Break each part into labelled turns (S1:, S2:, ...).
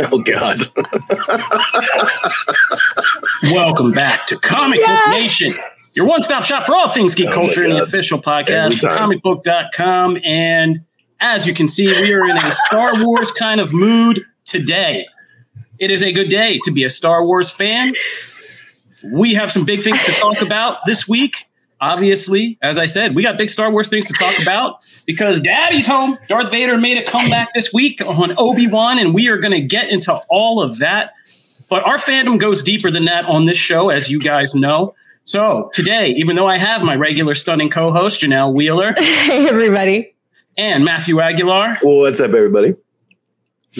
S1: Oh God!
S2: Welcome back to Comic Book Nation, your one-stop shop for all things geek
S1: Oh
S2: culture and the official podcast
S1: Every
S2: for
S1: time.
S2: comicbook.com. And as you can see, we are in a Star Wars kind of mood today. It is a good day to be a Star Wars fan. We have some big things to talk about this week. Obviously, as I said, we got big Star Wars things to talk about because Daddy's home. Darth Vader made a comeback this week on Obi Wan, and we are going to get into all of that. But our fandom goes deeper than that on this show, as you guys know. So today, even though I have my regular stunning co-host Janelle Wheeler
S3: Hey, everybody.
S2: and Matthew Aguilar,
S1: what's up, everybody?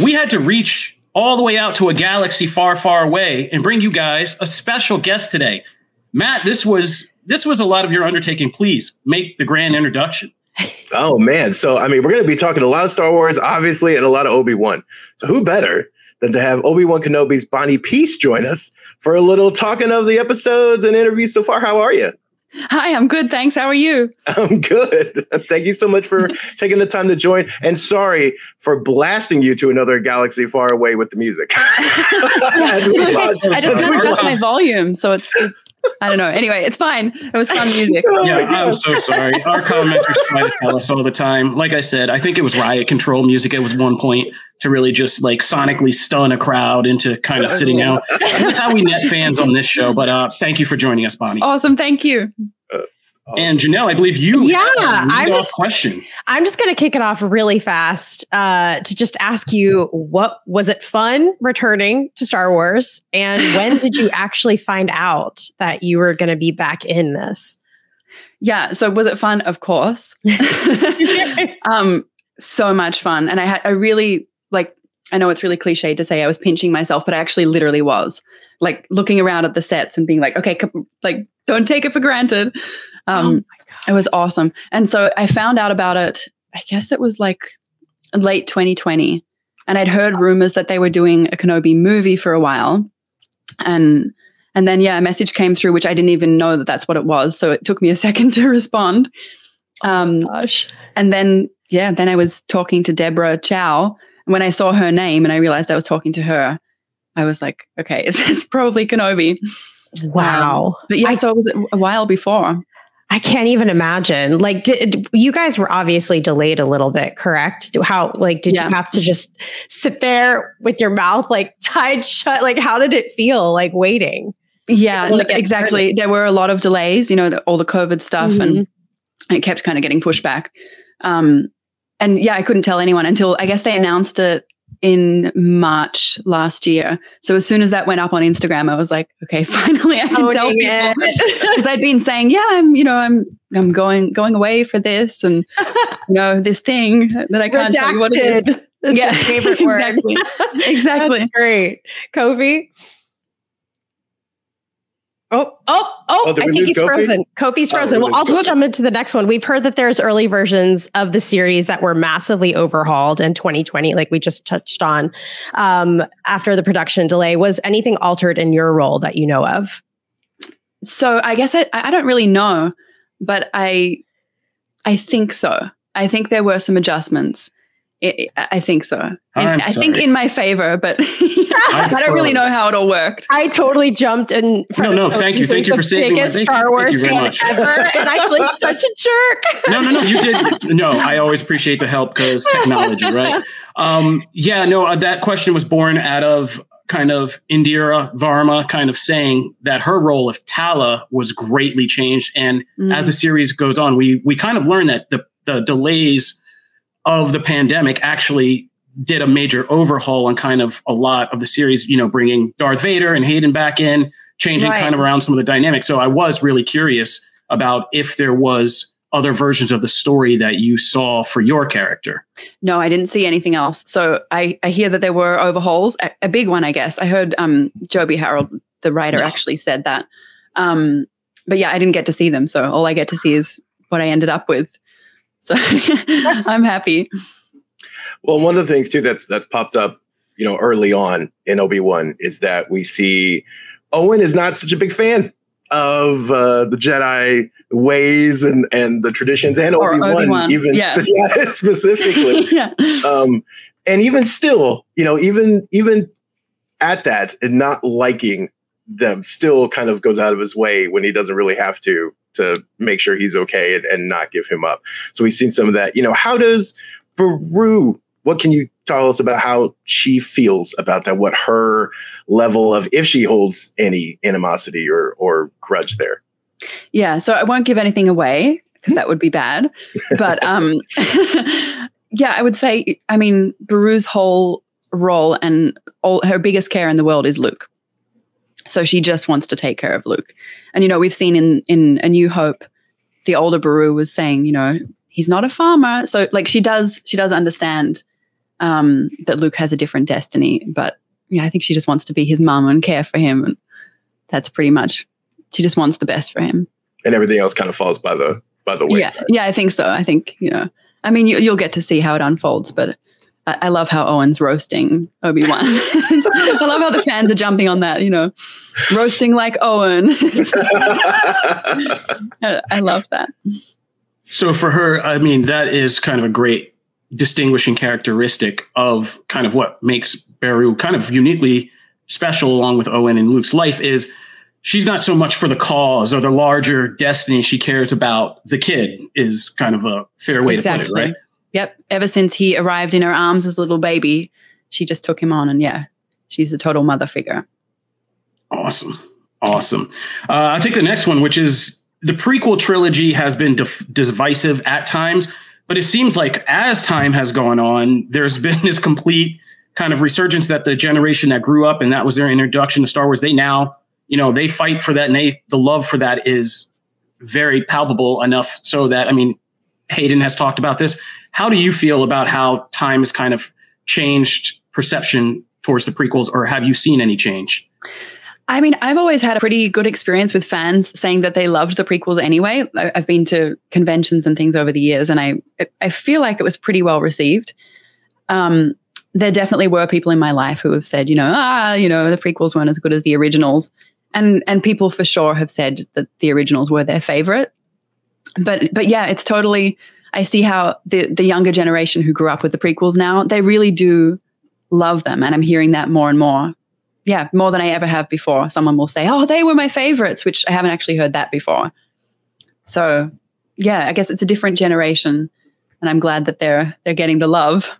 S2: we had to reach all the way out to a galaxy far, far away and bring you guys a special guest today. Matt, this was this was a lot of your undertaking. Please make the grand introduction.
S1: Oh man! So I mean, we're going to be talking a lot of Star Wars, obviously, and a lot of Obi Wan. So who better than to have Obi Wan Kenobi's Bonnie Piesse join us for a little talking of the episodes and interviews so far? How are you?
S4: Hi, I'm good. Thanks. How are you?
S1: I'm good. Thank you so much for taking the time to join. And sorry for blasting you to another galaxy far away with the music. As we
S4: Okay, I just
S1: as we
S4: never adjust my volume, so it's, it's- I don't know. Anyway, it's fine. It was fun music.
S1: Oh
S2: yeah, I'm so sorry. Our commenters try to tell us all the time. Like I said, I think it was riot control music at was one point to really just like sonically stun a crowd into kind of sitting out. That's how we net fans on this show. But uh, thank you for joining us, Bonnie.
S4: Awesome. Thank you.
S2: And Janelle, I believe you
S3: Yeah,
S2: have a
S3: I'm just-
S2: question.
S3: I'm just going to kick it off really fast uh, to just ask you what was it fun returning to Star Wars? And when did you actually find out that you were going to be back in this?
S4: Yeah. So was it fun? Of course. um, so much fun. And I had, I really like, I know it's really cliche to say I was pinching myself, but I actually literally was like looking around at the sets and being like, okay, like, don't take it for granted. Um,
S3: oh
S4: It was awesome. And so I found out about it, I guess it was like late 2020. And I'd heard rumors that they were doing a Kenobi movie for a while. And and then yeah, a message came through which I didn't even know that that's what it was. So it took me a second to respond. Um,
S3: gosh.
S4: and then yeah, then I was talking to Deborah Chow. When I saw her name and I realized I was talking to her, I was like, okay, it's, it's probably Kenobi.
S3: Wow.
S4: But yeah,
S3: I-
S4: so it was a while before.
S3: I can't even imagine. Like, did you guys were obviously delayed a little bit, correct? How, like, did
S4: Yeah.
S3: you have to just sit there with your mouth like tied shut? Like, how did it feel like waiting?
S4: Yeah,
S3: Well,
S4: no,
S3: it
S4: exactly. There were a lot of delays, you know, the, all the COVID stuff,
S3: Mm-hmm.
S4: and it kept kind of getting pushed back. Um, and yeah, I couldn't tell anyone until I guess they announced it in March last year. So as soon as that went up on Instagram, I was like, okay, finally I can oh, tell
S3: Owning
S4: people because I'd been saying, yeah, I'm, you know, I'm, I'm going, going away for this, and you know, this thing that I can't tell you what it is.
S3: That's
S4: Yeah,
S3: favorite word.
S4: exactly, exactly.
S3: That's great. Kofi? Oh, oh, oh,
S1: Oh,
S3: I think he's
S1: Kofi?
S3: frozen. Kofi's
S1: Oh,
S3: frozen.
S1: we
S3: well, I'll
S1: lose
S3: just
S1: Kofi.
S3: jump into the next one. We've heard that there's early versions of the series that were massively overhauled in 2020, like we just touched on um, after the production delay. Was anything altered in your role that you know of?
S4: So I guess I, I don't really know, but I I think so. I think there were some adjustments. I, I think so. In-
S2: I'm
S4: think in my favor, but I don't really know how it all worked.
S3: I totally jumped in front
S2: No,
S3: of
S2: no, thank you. Thank
S3: who's
S2: you
S3: the
S2: for saving my
S3: biggest
S2: thank.
S3: Star Wars
S2: you
S3: fan
S2: much.
S3: ever, and I feel like such a jerk.
S2: no, no, no. You did. No, I always appreciate the help because technology, right? Um, yeah, no, uh, that question was born out of kind of Indira Varma kind of saying that her role of Tala was greatly changed. And
S4: Mm.
S2: as the series goes on, we we kind of learn that the the delays of the pandemic actually did a major overhaul on kind of a lot of the series, you know, bringing Darth Vader and Hayden back in, changing
S4: Right.
S2: kind of around some of the dynamics. So I was really curious about if there was other versions of the story that you saw for your character.
S4: No, I didn't see anything else. So I, I hear that there were overhauls, a, a big one, I guess. I heard um, Joby Harold, the writer, actually said that. Um, but yeah, I didn't get to see them. So all I get to see is what I ended up with. So I'm happy.
S1: Well, one of the things too that's that's popped up, you know, early on in Obi Wan is that we see Owen is not such a big fan of uh, the Jedi ways and and the traditions, and Obi Wan even speci- specifically.
S4: yeah.
S1: um, and even still, you know, even even at that and not liking them, still kind of goes out of his way when he doesn't really have to to make sure he's okay and, and not give him up. So we've seen some of that. You know, how does Beru? What can you tell us about how she feels about that? What her level of, if she holds any animosity or or grudge there?
S4: Yeah, so I won't give anything away because that would be bad. But um, yeah, I would say, I mean, Beru's whole role and all her biggest care in the world is Luke. So she just wants to take care of Luke. And you know, we've seen in in A New Hope, the older Beru was saying, you know, he's not a farmer. So like she does she does understand um, that Luke has a different destiny. But yeah, I think she just wants to be his mum and care for him. And that's pretty much she just wants the best for him.
S1: And everything else kind of falls by the by the
S4: Yeah,
S1: wayside.
S4: yeah, I think so. I think you know. I mean, you, you'll get to see how it unfolds, but I, love how Owen's roasting Obi Wan. I love how the fans are jumping on that. You know, roasting like Owen. I, I love that.
S2: So for her, I mean, that is kind of a great distinguishing characteristic of kind of what makes Beru kind of uniquely special along with Owen and Luke's life is she's not so much for the cause or the larger destiny. She cares about the kid is kind of a fair way to put it, right?
S4: Yep. Ever since he arrived in her arms as a little baby, she just took him on, and yeah, she's a total mother figure.
S2: Awesome. Awesome. Uh, I'll take the next one, which is the prequel trilogy has been dif- divisive at times, but it seems like as time has gone on, there's been this complete kind of resurgence that the generation that grew up and that was their introduction to Star Wars, they now, you know, they fight for that and they, the love for that is very palpable enough so that, I mean, Hayden has talked about this. How do you feel about how time has kind of changed perception towards the prequels, or have you seen any change?
S4: I mean, I've always had a pretty good experience with fans saying that they loved the prequels anyway. I've been to conventions and things over the years, and I I feel like it was pretty well received. Um, there definitely were people in my life who have said, you know, ah, you know, the prequels weren't as good as the originals, and and people for sure have said that the originals were their favorite. But but yeah, it's totally. I see how the the younger generation who grew up with the prequels now they really do love them, and I'm hearing that more and more yeah, more than I ever have before. Someone will say, "Oh, they were my favorites," which I haven't actually heard that before. So, yeah, I guess it's a different generation, and I'm glad that they're they're getting the love.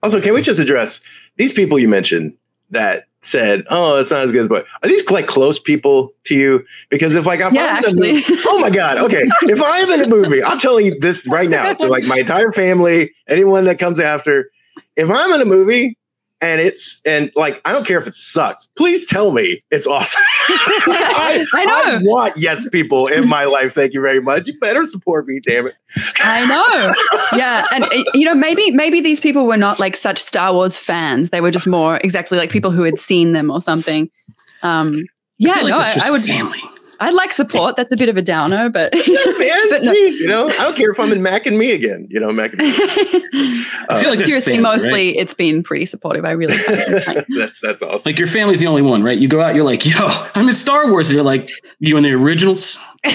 S1: Also, can we just address these people you mentioned that said, "Oh, it's not as good as but Are these like close people to you? Because if like if
S4: Yeah,
S1: I'm in a movie- oh my god, okay. If I'm in a movie, I'm telling you this right now to like my entire family, anyone that comes after. If I'm in a movie and it's and like I don't care if it sucks, please tell me it's awesome. I,
S4: I know.
S1: I want yes people in my life. Thank you very much. You better support me, damn it.
S4: I know. Yeah, and uh, you know, maybe maybe these people were not like such Star Wars fans. They were just more exactly like people who had seen them or something. Um, yeah,
S2: feel like
S4: no, I, I would.
S2: family.
S4: I'd like support. That's a bit of a downer, but,
S1: Man,
S4: but no.
S1: geez, you know, I don't care if I'm in Mac and me again. You know, Mac and me.
S2: I feel like that's
S4: seriously,
S2: family,
S4: mostly it's been pretty supportive. I really
S1: that, that's awesome.
S2: Like your family's the only one, right? You go out, you're like, yo, I'm in Star Wars. And you're like, you in the originals? Nah,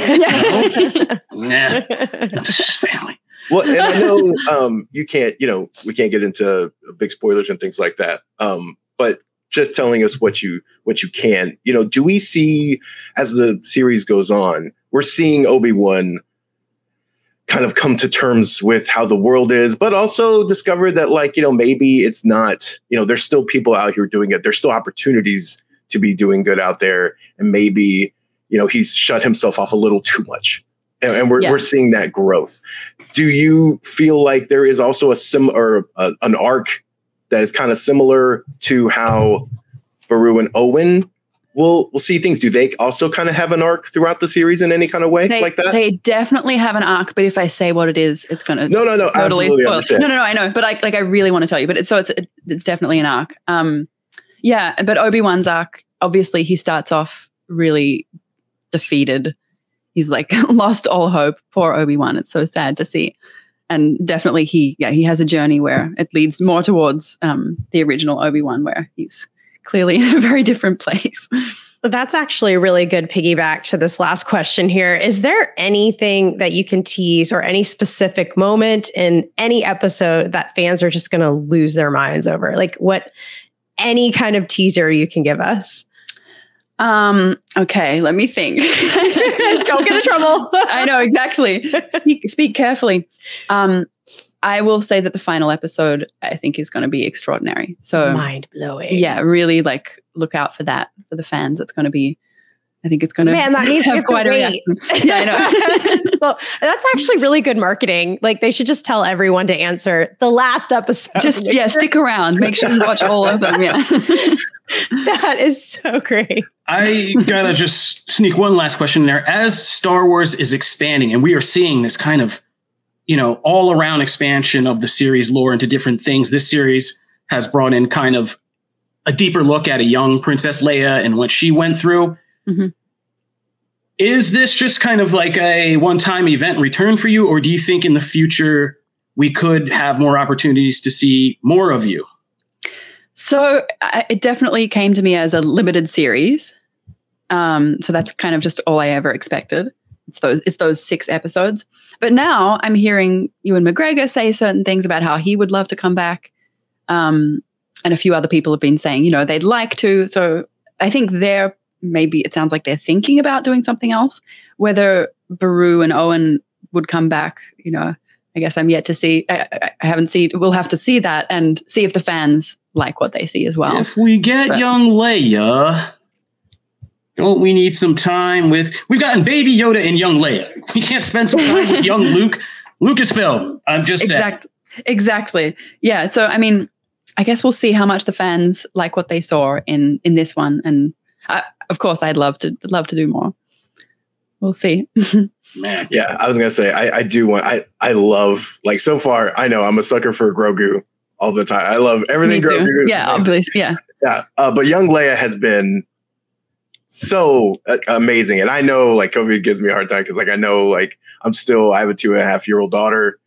S2: it's just family.
S1: well, and I know um, you can't, you know, we can't get into big spoilers and things like that. Um, but just telling us what you what you can, you know, do we see as the series goes on, we're seeing Obi Wan kind of come to terms with how the world is, but also discover that, like, you know, maybe it's not, you know, there's still people out here doing it. There's still opportunities to be doing good out there, and maybe, you know, he's shut himself off a little too much and, and we're,
S4: Yeah.
S1: we're seeing that growth. Do you feel like there is also a sim or a, an arc that is kind of similar to how Beru and Owen will will see things? Do they also kind of have an arc throughout the series in any kind of way
S4: They,
S1: like that?
S4: they definitely have an arc, but if I say what it is, it's gonna
S1: No, no, no,
S4: totally spoil. No, no, no, I know, but I like I really want to tell you, but it's so it's it's definitely an arc. Um, yeah, but Obi Wan's arc, obviously, he starts off really defeated. He's like lost all hope. Poor Obi Wan. It's so sad to see. And definitely, he yeah he has a journey where it leads more towards um, the original Obi Wan, where he's clearly in a very different place.
S3: That's actually a really good piggyback to this last question here. Is there anything that you can tease or any specific moment in any episode that fans are just going to lose their minds over? Like what any kind of teaser you can give us?
S4: Um, okay, let me think.
S3: Don't get in trouble.
S4: I know exactly. Speak speak carefully. Um, I will say that the final episode I think is going to be extraordinary. So
S3: Mind blowing.
S4: yeah, really like look out for that for the fans. It's going to be. I think it's going to
S3: Man, that means we have to
S4: quite a
S3: wait.
S4: Yeah, I know.
S3: well, that's actually really good marketing. Like they should just tell everyone to answer the last episode.
S4: Just
S3: Make
S4: yeah,
S3: sure-
S4: stick around. Make sure you watch all of them. Yeah.
S3: that is so great.
S2: I gotta just sneak one last question in there. As Star Wars is expanding, and we are seeing this kind of, you know, all around expansion of the series lore into different things, this series has brought in kind of a deeper look at a young Princess Leia and what she went through.
S4: Mhm.
S2: Is this just kind of like a one time event return for you, or do you think in the future we could have more opportunities to see more of you?
S4: So I, it definitely came to me as a limited series. Um, so that's kind of just all I ever expected. It's those it's those six episodes. But now I'm hearing Ewan McGregor say certain things about how he would love to come back. Um, and a few other people have been saying, you know, they'd like to. So I think they're maybe it sounds like they're thinking about doing something else. Whether Beru and Owen would come back, you know, I guess I'm yet to see. I, I- haven't seen. We'll have to see that and see if the fans like what they see as well.
S2: If we get
S4: But-
S2: young Leia, don't we need some time with? We've gotten Baby Yoda and young Leia. We can't spend some time with young Luke. Lucasfilm. I'm just saying.
S4: Exactly. Yeah. So I mean, I guess we'll see how much the fans like what they saw in in this one, and I, of course, I'd love to love to do more. We'll see.
S2: Man.
S1: Yeah, I was gonna say I, I do want I I love like so far I know I'm a sucker for Grogu all the time. I love everything. Grogu.
S4: Yeah, obviously. Yeah.
S1: yeah. Uh, but young Leia has been so uh, amazing, and I know like COVID gives me a hard time because like I know like I'm still I have a two and a half year old daughter.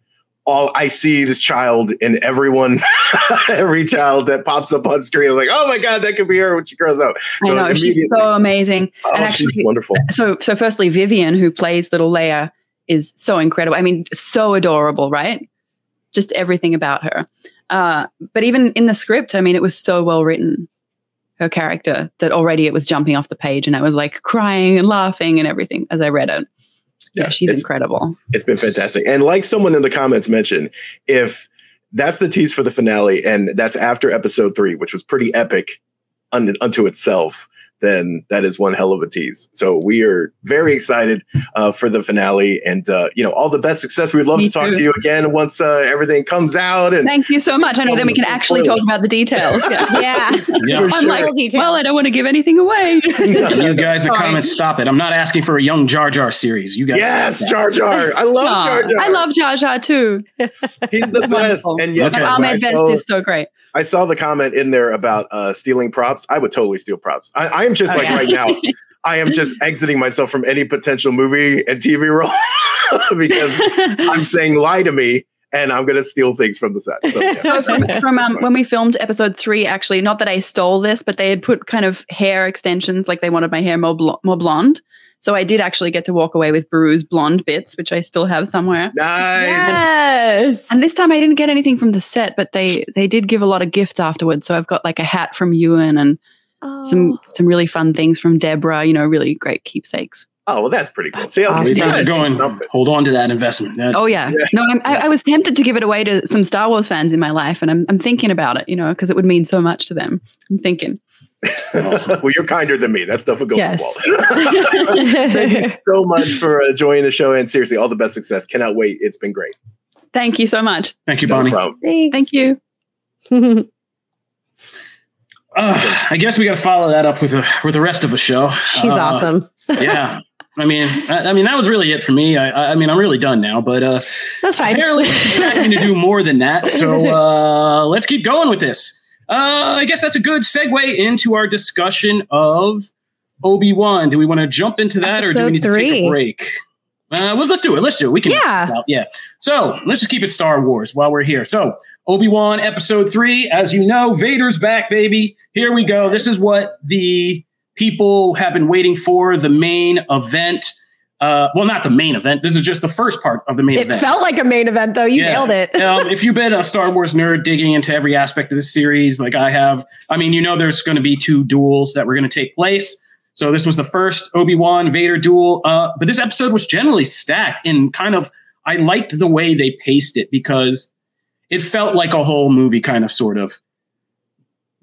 S1: All I see this child in everyone, every child that pops up on screen. I'm like, oh my god, that could be her when she grows up.
S4: I know she's so amazing.
S1: oh,
S4: and
S1: she's wonderful.
S4: So so firstly, Vivian, who plays little Leia, is so incredible. I mean, so adorable, right? Just everything about her. Uh, but even in the script, I mean, it was so well written. Her character that already it was jumping off the page, and I was like crying and laughing and everything as I read it. Yeah, she's
S1: it's-
S4: incredible.
S1: It's been fantastic. And like someone in the comments mentioned, if that's the tease for the finale and that's after episode three, which was pretty epic un- unto itself, then that is one hell of a tease. So we are very excited uh, for the finale and, uh, you know, all the best success. We'd love
S4: Me
S1: to talk
S4: too.
S1: to you again once uh, everything comes out. And
S4: Thank you so much. I know then we can actually talk about the details. Yeah.
S3: Yeah.
S2: Yeah.
S4: I'm
S1: sure.
S4: like,
S3: Full
S4: well, I don't want to give anything away.
S2: You guys in the comments, stop it. I'm not asking for a young Jar Jar series. You guys.
S1: yes. Jar Jar. I love
S4: Aw,
S1: Jar Jar.
S4: I love Jar Jar too.
S1: He's the best.
S4: Wonderful.
S1: And yes,
S2: Okay.
S4: And
S1: I
S4: Ahmed Best
S1: saw-
S4: is so great.
S1: I saw the comment in there about uh, stealing props. I would totally steal props. I, I am just
S4: Oh,
S1: like
S4: yeah.
S1: right now. I am just exiting myself from any potential movie and TV role because I'm saying lie to me and I'm going to steal things from the set. So, yeah.
S4: From, from um, when we filmed episode three, actually, not that I stole this, but they had put kind of hair extensions, like they wanted my hair more blo- more blonde. So I did actually get to walk away with Beru's blonde bits, which I still have somewhere.
S1: nice.
S3: Yes.
S4: And this time I didn't get anything from the set, but they they did give a lot of gifts afterwards. So I've got like a hat from Ewan and oh. some some really fun things from Deborah. You know, really great keepsakes.
S1: Oh, well, that's pretty cool.
S3: That's
S1: See,
S3: awesome.
S2: We've
S1: yeah,
S2: got it
S1: it's
S2: going. Hold on to that investment. That-
S4: Oh yeah,
S1: Yeah.
S4: no, I'm, I, I was tempted to give it away to some Star Wars fans in my life, and I'm I'm thinking about it. You know, because it would mean so much to them. I'm thinking.
S2: Awesome.
S1: well, you're kinder than me. That stuff would go
S3: Yes.
S1: on. Thank you so much for uh, joining the show, and seriously, all the best success. Cannot wait. It's been great.
S4: Thank you so much.
S2: Thank you, Bonnie.
S1: problem.
S4: Thank you.
S2: Uh, I guess we got to follow that up with a, with the rest of the show.
S3: She's
S2: Uh,
S3: awesome.
S2: yeah. I mean, I, I mean, that was really it for me. I, I- I mean, I'm really done now, but uh,
S3: That's fine.
S2: apparently expecting to do more than that. So uh, let's keep going with this. Uh, I guess that's a good segue into our discussion of Obi Wan. Do we want to jump into that, or do we
S3: Episode
S2: need to take a break? Uh, well, let's do it. Let's do it. We can.
S3: Yeah.
S2: this out. Yeah. So let's just keep it Star Wars while we're here. So Obi Wan Episode Three, as you know, Vader's back, baby. Here we go. This is what the people have been waiting for. The main event. Uh, well, not the main event. This is just the first part of the main
S3: It
S2: event.
S3: felt like a main event, though. You
S2: Yeah.
S3: nailed it.
S2: um, if you've been a Star Wars nerd digging into every aspect of this series, like I have, I mean, you know, there's going to be two duels that were going to take place. So this was the first Obi Wan Vader duel, uh, but this episode was generally stacked and kind of. I liked the way they paced it because it felt like a whole movie, kind of, sort of,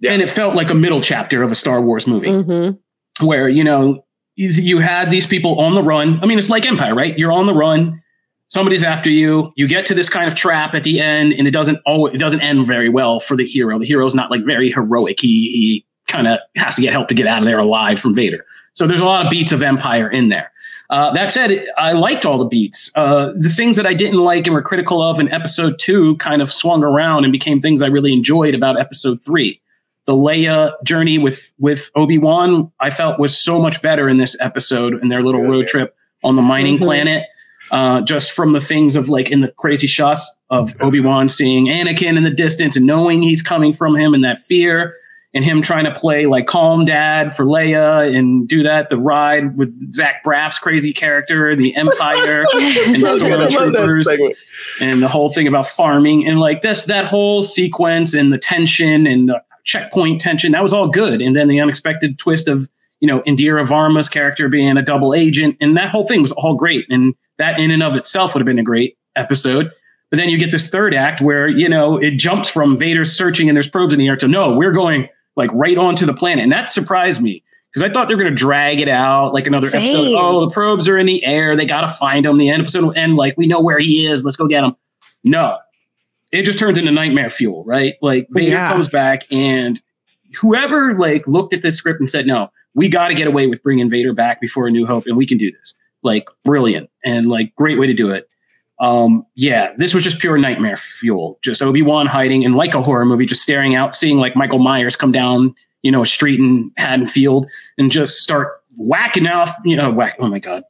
S1: Yeah.
S2: and it felt like a middle chapter of a Star Wars movie
S3: Mhm.
S2: where you know you, you had these people on the run. I mean, it's like Empire, right? You're on the run. Somebody's after you. You get to this kind of trap at the end, and it doesn't always it doesn't end very well for the hero. The hero's not like very heroic. He he kind of has to get help to get out of there alive from Vader. So there's a lot of beats of Empire in there. Uh, that said, I liked all the beats. Uh, the things that I didn't like and were critical of in episode two kind of swung around and became things I really enjoyed about episode three the Leia journey with with Obi Wan, I felt was so much better in this episode and their little road trip on the mining
S3: Mhm.
S2: planet. Uh, just from the things of like in the crazy shots of Obi Wan seeing Anakin in the distance and knowing he's coming from him and that fear, and him trying to play like calm dad for Leia and do that. The ride with Zach Braff's crazy character, the Empire, and the
S1: I love
S2: stormtroopers and the whole thing about farming and like this that whole sequence and the tension and the checkpoint tension that was all good and then the unexpected twist of you know indira varma's character being a double agent and that whole thing was all great and that in and of itself would have been a great episode but then you get this third act where you know it jumps from vader's searching and there's probes in the air to no we're going like right onto the planet and that surprised me because I thought they were going to drag it out like another episode. Oh, the probes are in the air. They got to find him. The end episode will end like we know where he is. Let's go get him. No, it just turns into nightmare fuel, right? Like Vader
S3: Yeah.
S2: comes back, and whoever like looked at this script and said, "No, we got to get away with bringing Vader back before A New Hope, and we can do this." Like brilliant and like great way to do it. Um, yeah, this was just pure nightmare fuel. Just Obi Wan hiding and like a horror movie, just staring out, seeing like Michael Myers come down, you know, a street in Haddonfield and just start whacking off, you know, whack. Oh my god,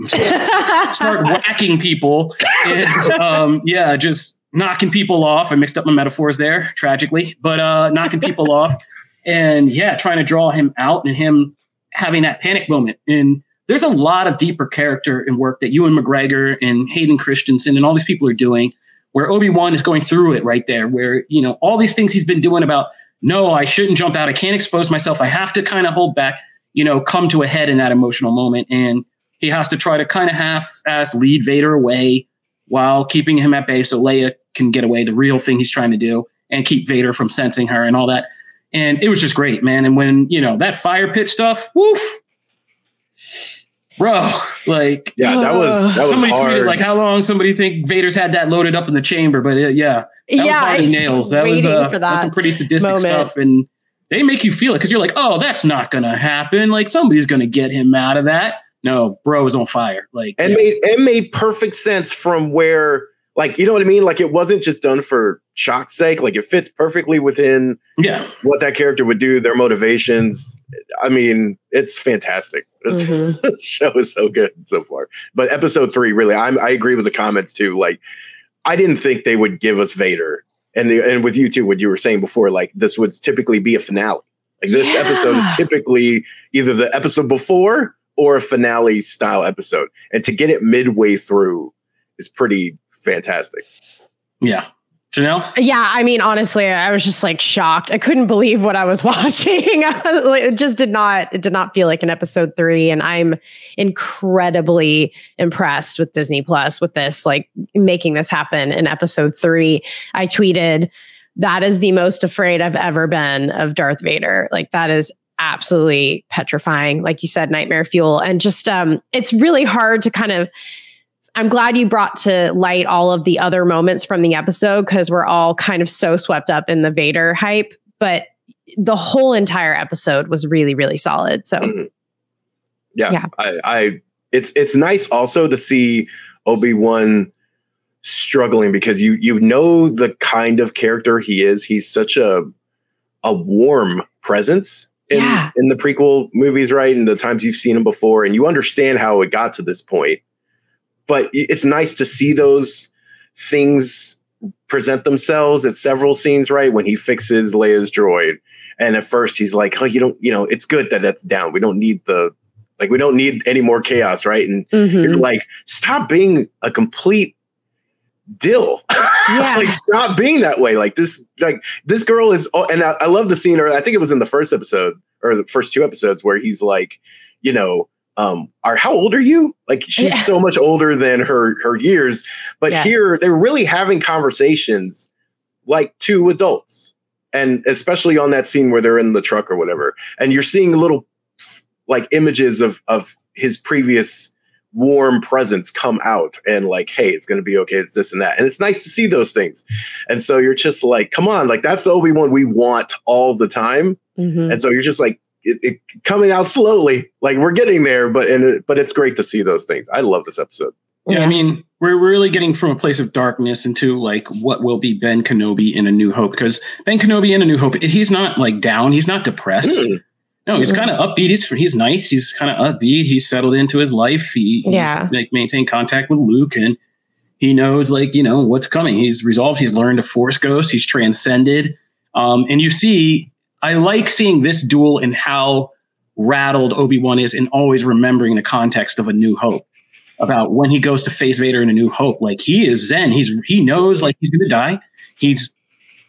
S2: I'm so sorry start whacking people and um, yeah, just knocking people off. I mixed up my metaphors there, tragically, but uh, knocking people off and yeah, trying to draw him out and him having that panic moment. And there's a lot of deeper character and work that Ewan McGregor and Hayden Christensen and all these people are doing where Obi-Wan is going through it right there, where, you know, all these things he's been doing about, no, I shouldn't jump out. I can't expose myself. I have to kind of hold back, you know, come to a head in that emotional moment. And he has to try to kind of half-ass lead Vader away while keeping him at bay so Leia can get away, the real thing he's trying to do, and keep Vader from sensing her and all that. And it was just great, man. And when, you know, that fire pit stuff, woof, bro, like,
S1: Yeah, that was that was
S2: somebody
S1: hard.
S2: tweeted, like, how long somebody think Vader's had that loaded up in the chamber? But uh, yeah, that was
S3: yeah,
S2: hard as
S3: was
S2: nails. That was, uh,
S3: for
S2: that was some pretty sadistic
S3: moment.
S2: stuff. And they make you feel it because you're like, oh, that's not going to happen. Like, somebody's going to get him out of that. No, bro was on fire. Like,
S1: and
S2: yeah.
S1: made it made perfect sense from where like you know what I mean? Like it wasn't just done for shock's sake. Like it fits perfectly within
S2: yeah.
S1: what that character would do, their motivations. I mean, it's fantastic. It's,
S3: Mhm.
S1: the show is so good so far. But episode three, really, I'm, I agree with the comments too. Like, I didn't think they would give us Vader. And the, and with you too, what you were saying before, like this would typically be a finale. Like this
S3: Yeah.
S1: episode is typically either the episode before or a finale style episode. And to get it midway through is pretty fantastic.
S2: Yeah. Janelle?
S3: Yeah, I mean, honestly, I was just like shocked. I couldn't believe what I was watching. I was like, it just did not, it did not feel like an episode three. And I'm incredibly impressed with Disney Plus with this, like making this happen in episode three. I tweeted, that is the most afraid I've ever been of Darth Vader. Like that is absolutely petrifying. Like you said, nightmare fuel. And just um, it's really hard to kind of I'm glad you brought to light all of the other moments from the episode because we're all kind of so swept up in the Vader hype. But the whole entire episode was really, really solid. So
S1: Mhm. Yeah,
S3: Yeah.
S1: I, I, it's it's nice also to see Obi Wan struggling because you you know the kind of character he is. He's such a a warm presence in
S3: Yeah.
S1: in the prequel movies, right? And the times you've seen him before, and you understand how it got to this point. But it's nice to see those things present themselves at several scenes, right? When he fixes Leia's droid. And at first he's like, oh, you don't, you know, it's good that that's down. We don't need the, like, we don't need any more chaos, right? And
S3: mhm.
S1: you're like, stop being a complete dill.
S3: Yeah.
S1: like, stop being that way. Like this, like this girl is, oh, and I, I love the scene, or I think it was in the first episode or the first two episodes where he's like, you know, um, are how old are you? Like she's
S3: Yeah.
S1: so much older than her her years, but
S3: Yes.
S1: here they're really having conversations like two adults, and especially on that scene where they're in the truck or whatever, and you're seeing little like images of of his previous warm presence come out and like hey it's going to be okay it's this and that and it's nice to see those things and so you're just like come on like that's the obi-wan we want all the time
S3: Mhm.
S1: and so you're just like it, it coming out slowly like we're getting there but and it, but it's great to see those things i love this episode
S2: Yeah, I mean, we're really getting from a place of darkness into like what will be Ben Kenobi in A New Hope because Ben Kenobi in A New Hope, he's not like down, he's not depressed.
S1: Mm.
S2: No, he's
S3: Mhm.
S2: kind of upbeat. He's he's nice. He's kind of upbeat. He's settled into his life. He he's,
S3: Yeah.
S2: like maintained contact with Luke and he knows like you know what's coming. He's resolved. He's learned a Force ghost. He's transcended. Um, and you see, I like seeing this duel and how rattled Obi Wan is, and always remembering the context of A New Hope about when he goes to face Vader in A New Hope. Like he is Zen. He's he knows like he's going to die. He's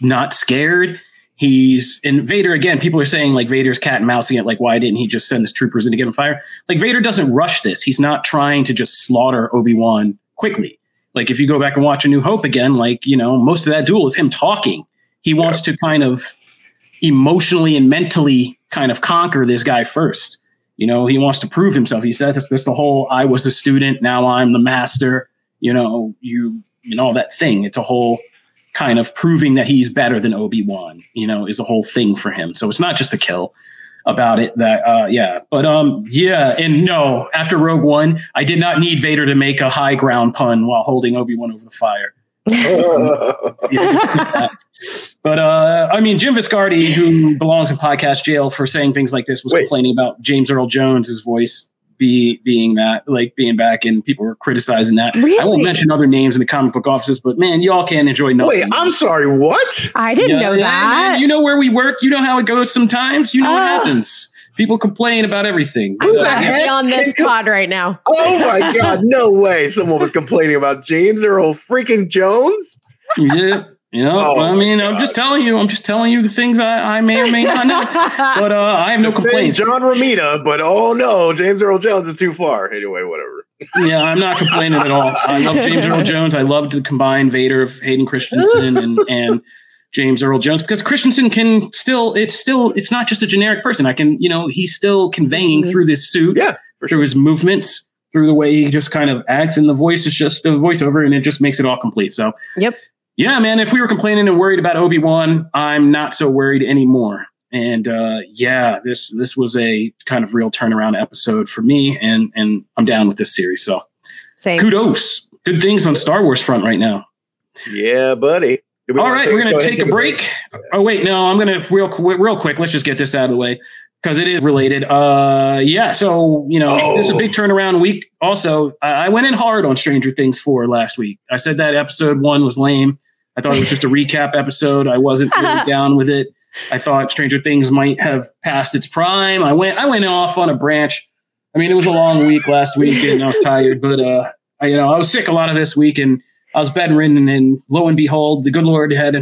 S2: not scared. He's and Vader again. People are saying like Vader's cat and mousing it. Like why didn't he just send his troopers in to get him fire? Like Vader doesn't rush this. He's not trying to just slaughter Obi Wan quickly. Like if you go back and watch A New Hope again, like you know most of that duel is him talking. He wants to kind of emotionally and mentally kind of conquer this guy first. You know, he wants to prove himself. He says that's, that's the whole I was the student, now I'm the master. You know, you you know that thing. It's a whole kind of proving that he's better than Obi-Wan, you know, is a whole thing for him. So it's not just a kill about it that uh yeah. But um yeah, and no, after Rogue One, I did not need Vader to make a high ground pun while holding Obi-Wan over the fire. But uh, I mean, Jim Viscardi, who belongs in podcast jail for saying things like this, was
S1: Wait.
S2: complaining about James Earl Jones's voice be being that, like being back, and people were criticizing that. I won't mention other names in the comic book offices, but man, y'all can't enjoy nothing.
S1: wait i'm sorry what
S3: I didn't
S2: Yeah,
S3: know
S2: yeah,
S3: that.
S2: man, you know where we work. You know how it goes. Sometimes you know what
S3: Oh.
S2: happens. People complain about everything.
S3: I'm
S1: Who the
S3: glad to be
S1: heck
S3: on this
S1: can-
S3: pod right now.
S1: oh my god no way someone was complaining about james earl freaking jones
S2: yeah, you know.
S1: Oh,
S2: I
S1: my
S2: mean, I'm just telling you. I'm just telling you the things I, I may or may not know. But uh, I have no
S1: It's
S2: complaints.
S1: john romita but oh no james earl jones is too far anyway whatever
S2: Yeah, I'm not complaining at all. I love James Earl Jones. I love the combined Vader of Hayden Christensen and and James Earl Jones because Christensen can still it's still it's not just a generic person. I can you know he's still conveying
S3: Mhm.
S2: through this suit,
S1: Yeah, for
S2: through his movements, through the way he just kind of acts, and the voice is just the voiceover, and it just makes it all complete. So
S3: Yep.
S2: Yeah, man. If we were complaining and worried about Obi Wan, I'm not so worried anymore. And uh, yeah, this this was a kind of real turnaround episode for me, and and I'm down with this series. So
S3: Same.
S2: kudos. Good things on Star Wars front right now.
S1: yeah buddy All right, we
S2: All
S1: wanna
S2: right, we're going to
S1: ahead and
S2: take a break. Oh wait, no, I'm going to real qu- real quick. Let's just get this out of the way. Because it is related. Uh, yeah. So you know,
S1: Oh.
S2: this is a big turnaround week. Also, I, I went in hard on Stranger Things four last week. I said that episode one was lame. I thought it was just a recap episode. I wasn't really down with it. I thought Stranger Things might have passed its prime. I went I went off on a branch. I mean, it was a long week last week, and I was tired. But uh, I, you know, I was sick a lot of this week, and I was bedridden. And lo and behold, the good Lord had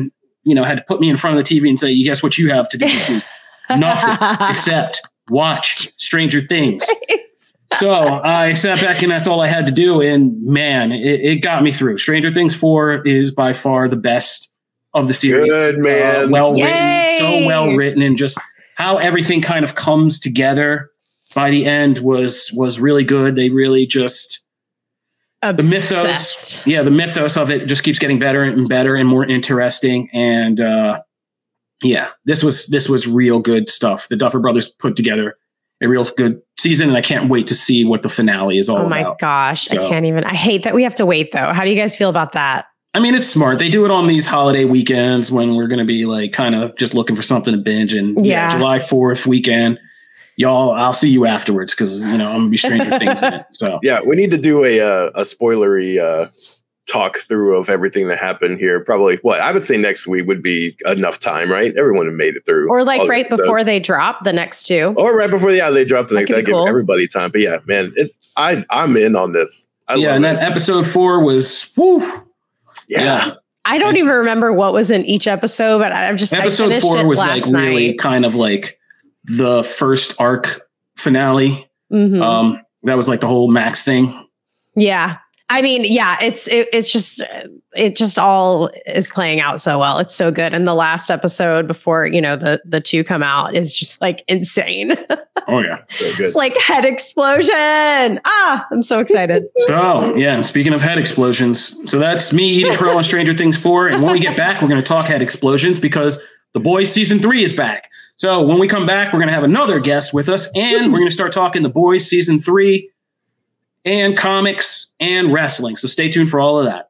S2: you know had to put me in front of the TV and say, "You guess what you have to do this week." Nothing except watch Stranger Things. So I sat back and that's all I had to do. And man, it, it got me through. Stranger Things 4 is by far the best of the series.
S1: Good, man.
S2: Uh, well
S3: Yay.
S2: written, so well written, and just how everything kind of comes together by the end was was really good. They really just the mythos yeah the mythos of it just keeps getting better and better and more interesting and uh yeah this was this was real good stuff the duffer brothers put together a real good season and i can't wait to see what the finale is all about.
S3: Oh my
S2: about
S3: gosh. I can't even. I hate that we have to wait though. How do you guys feel about that?
S2: i mean it's smart they do it on these holiday weekends when we're going to be like kind of just looking for something to binge and yeah,
S3: Yeah.
S2: july 4th weekend y'all i'll see you afterwards because you know i'm gonna be stranger things in it so
S1: Yeah, we need to do a uh, a spoilery uh, talk through of everything that happened here. Probably what I would say next week would be enough time, right? Everyone have made it through,
S3: Or like
S1: all the
S3: right before they drop the next two.
S1: or right before yeah they drop the next. I
S3: be
S1: give everybody time, but yeah, man, it, I I'm in on this. I
S2: yeah
S1: love
S2: and
S1: it.
S2: that episode four was whew,
S1: yeah.
S2: yeah.
S3: I don't even remember what was in each episode, but I'm just I
S2: episode
S3: finished
S2: four
S3: it
S2: was like
S3: last
S2: really kind of like the first arc finale
S3: Mhm.
S2: um that was like the whole max thing
S3: yeah. I mean, yeah, it's it, it's just it just all is playing out so well. It's so good. And the last episode before, you know, the the two come out is just like insane.
S2: oh yeah
S1: So
S3: it's like head explosion. Ah, I'm so excited.
S2: so yeah speaking of head explosions so that's me eating crow on stranger things 4 and when we get back we're going to talk head explosions because the boys season 3 is back so when we come back we're going to have another guest with us and we're going to start talking the boys season 3 and comics and wrestling. So stay tuned for all of that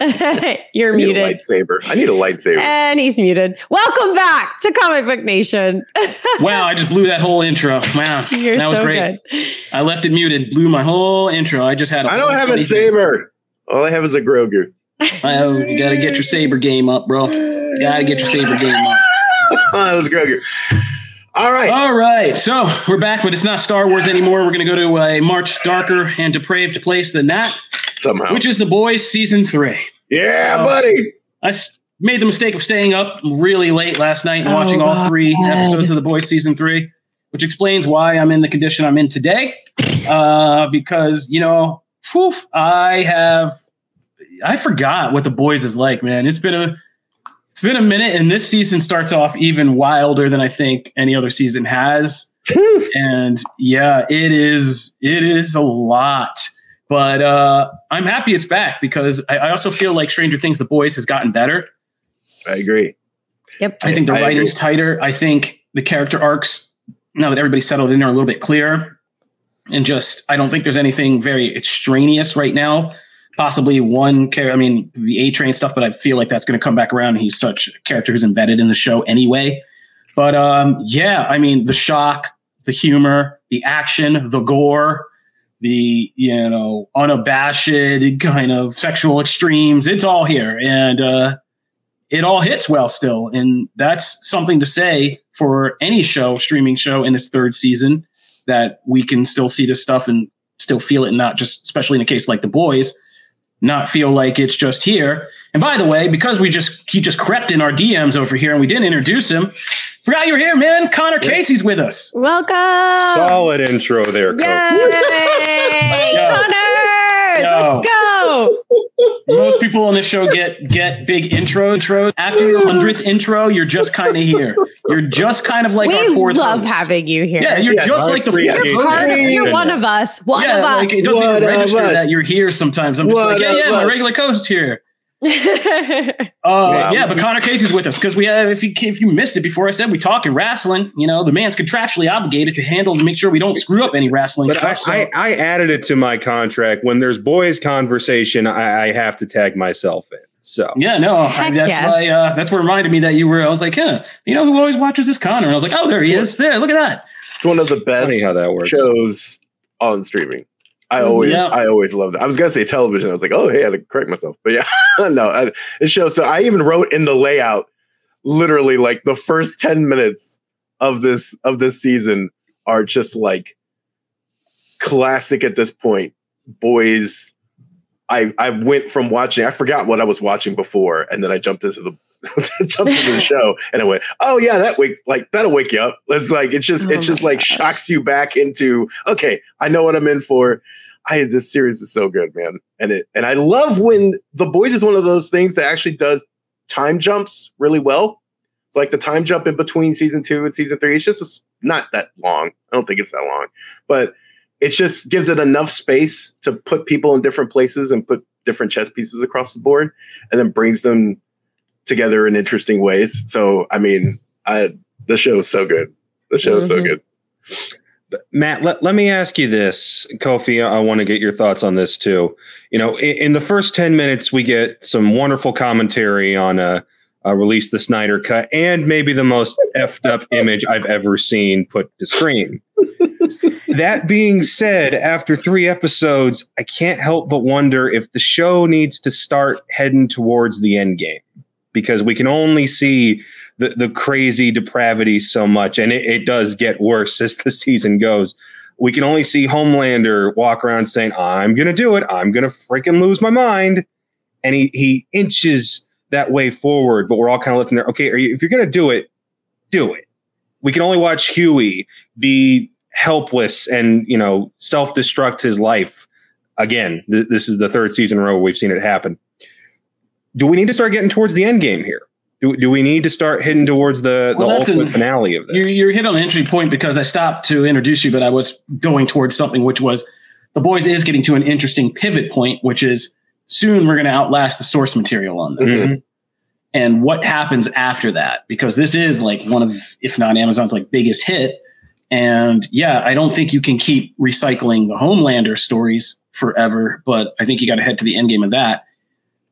S3: You're muted.
S1: I need a
S3: muted.
S1: lightsaber. I need a lightsaber.
S3: And he's muted. Welcome back to Comic Book Nation.
S2: wow i just blew that whole intro wow
S3: You're
S2: that was
S3: so
S2: great
S3: good.
S2: I left it muted, blew my whole intro. I just had. I
S1: I don't have a saber. All I have is a Grogu.
S2: Oh, you got to get your saber game up, bro. Got to get your saber game up.
S1: that was Grogu. All right.
S2: All right, so we're back, but it's not Star Wars anymore. We're going to go to a much darker and depraved place than that,
S1: Somehow.
S2: which is The Boys season three.
S1: yeah,
S2: Oh.
S1: buddy.
S2: I s- made the mistake of staying up really late last night and
S3: Oh,
S2: watching all three
S3: God.
S2: episodes of The Boys season three, which explains why I'm in the condition I'm in today. Uh, because you know, whew, I have I forgot what The Boys is like, man. It's been a it's been a minute, and this season starts off even wilder than I think any other season has. and yeah, it is it is a lot. But uh, I'm happy it's back because I, I also feel like Stranger Things, The Boys, has gotten better.
S1: I agree.
S3: Yep.
S2: I think the
S1: I
S2: writing's
S1: agree.
S2: tighter. I think the character arcs, now that everybody's settled in, are a little bit clearer. And just, I don't think there's anything very extraneous right now possibly one character. I mean, the A Train stuff, but I feel like that's going to come back around. He's such a character who's embedded in the show anyway. But um, yeah, I mean, the shock, the humor, the action, the gore, the you know unabashed kind of sexual extremes. It's all here, and uh, it all hits well still. And that's something to say for any show, streaming show in its third season, that we can still see this stuff and still feel it, and not just, especially in a case like The Boys, not feel like it's just here. And by the way, because we just he just crept in our DMs over here and we didn't introduce him, forgot you're here, man. Connor Casey's with us.
S3: Welcome.
S5: Solid intro there, Coach.
S3: Yay! Connor,
S2: Yo.
S3: Let's go.
S2: Most people on the show get get big intro intros. After your hundredth intro, you're just kind of here. You're just kind of like our
S3: we
S2: fourth.
S3: love
S2: host.
S3: having you here.
S2: Yeah, you're
S1: Yes,
S2: just like the fourth.
S1: is
S2: host.
S3: Part of- you're one of us. One
S2: yeah,
S3: of us.
S2: like it doesn't
S1: One
S2: even
S1: of
S2: register
S1: us.
S2: that you're here sometimes. I'm just
S1: One
S2: like, yeah,
S1: of
S2: yeah, my regular co-host here. Uh,
S5: Wow.
S2: Yeah, but Connor Casey's with us because we have. If you if you missed it before, I said we talk in wrestling. You know, the man's contractually obligated to handle to make sure we don't screw up any wrestling
S5: But I,
S2: so-
S5: I, I added it to my contract. When there's boys conversation, I, I have to tag myself in. So
S2: yeah, no, I-
S3: Heck
S2: that's
S3: yes.
S2: why. Uh, that's what reminded me that you were. I was like, yeah, you know who always watches this Connor? And I was like, oh, there he is. There, look at that.
S1: It's one of the best
S5: how that works.
S1: shows on streaming. I mm-hmm. always,
S2: Yeah.
S1: I always loved it. I was gonna say television. I was like, oh, hey, I had to correct myself. But yeah, no, I, it shows. So I even wrote in the layout, literally, like the first ten minutes of this of this season are just like classic at this point. Boys, I I went from watching. I forgot what I was watching before, and then I jumped into the jumped into the show, and I went, oh yeah, that wake like that'll wake you up. It's like it's just
S3: Oh
S1: it just
S3: my
S1: like shocks you back into okay, I know what I'm in for. I this series is so good, man, and it and I love when the boys is one of those things that actually does time jumps really well. It's like the time jump in between season two and season three. It's just not that long. I don't think it's that long, but it just gives it enough space to put people in different places and put different chess pieces across the board, and then brings them together in interesting ways. So, I mean, I the show is so good. The show is so
S3: Mhm.
S1: good.
S5: Matt, let, let me ask you this, Kofi. I want to get your thoughts on this too. You know, in, in the first 10 minutes, we get some wonderful commentary on uh, release the Snyder cut and maybe the most effed up image I've ever seen put to screen. that being said, after three episodes, I can't help but wonder if the show needs to start heading towards the end game because we can only see the, the crazy depravity so much, and it, it does get worse as the season goes. We can only see Homelander walk around saying, I'm going to do it. I'm going to freaking lose my mind. And he, he inches that way forward, but we're all kind of looking there. Okay, you, if you're going to do it, do it. We can only watch Hughie be helpless and, you know, self destruct his life. Again, th- this is the third season in a row we've seen it happen. Do we need to start getting towards the end game here? Do, do we need to start heading towards the,
S2: Well,
S5: the ultimate
S2: an-
S5: finale of
S2: You're,
S5: this?
S2: you're hit on an entry point because I stopped to introduce you, but I was going towards something which was the boys is getting to an interesting pivot point, which is soon we're going to outlast the source material on this.
S5: Mhm.
S2: And what happens after that? Because this is like one of, if not Amazon's like biggest hit. And yeah, I don't think you can keep recycling the Homelander stories forever, but I think you got to head to the end game of that.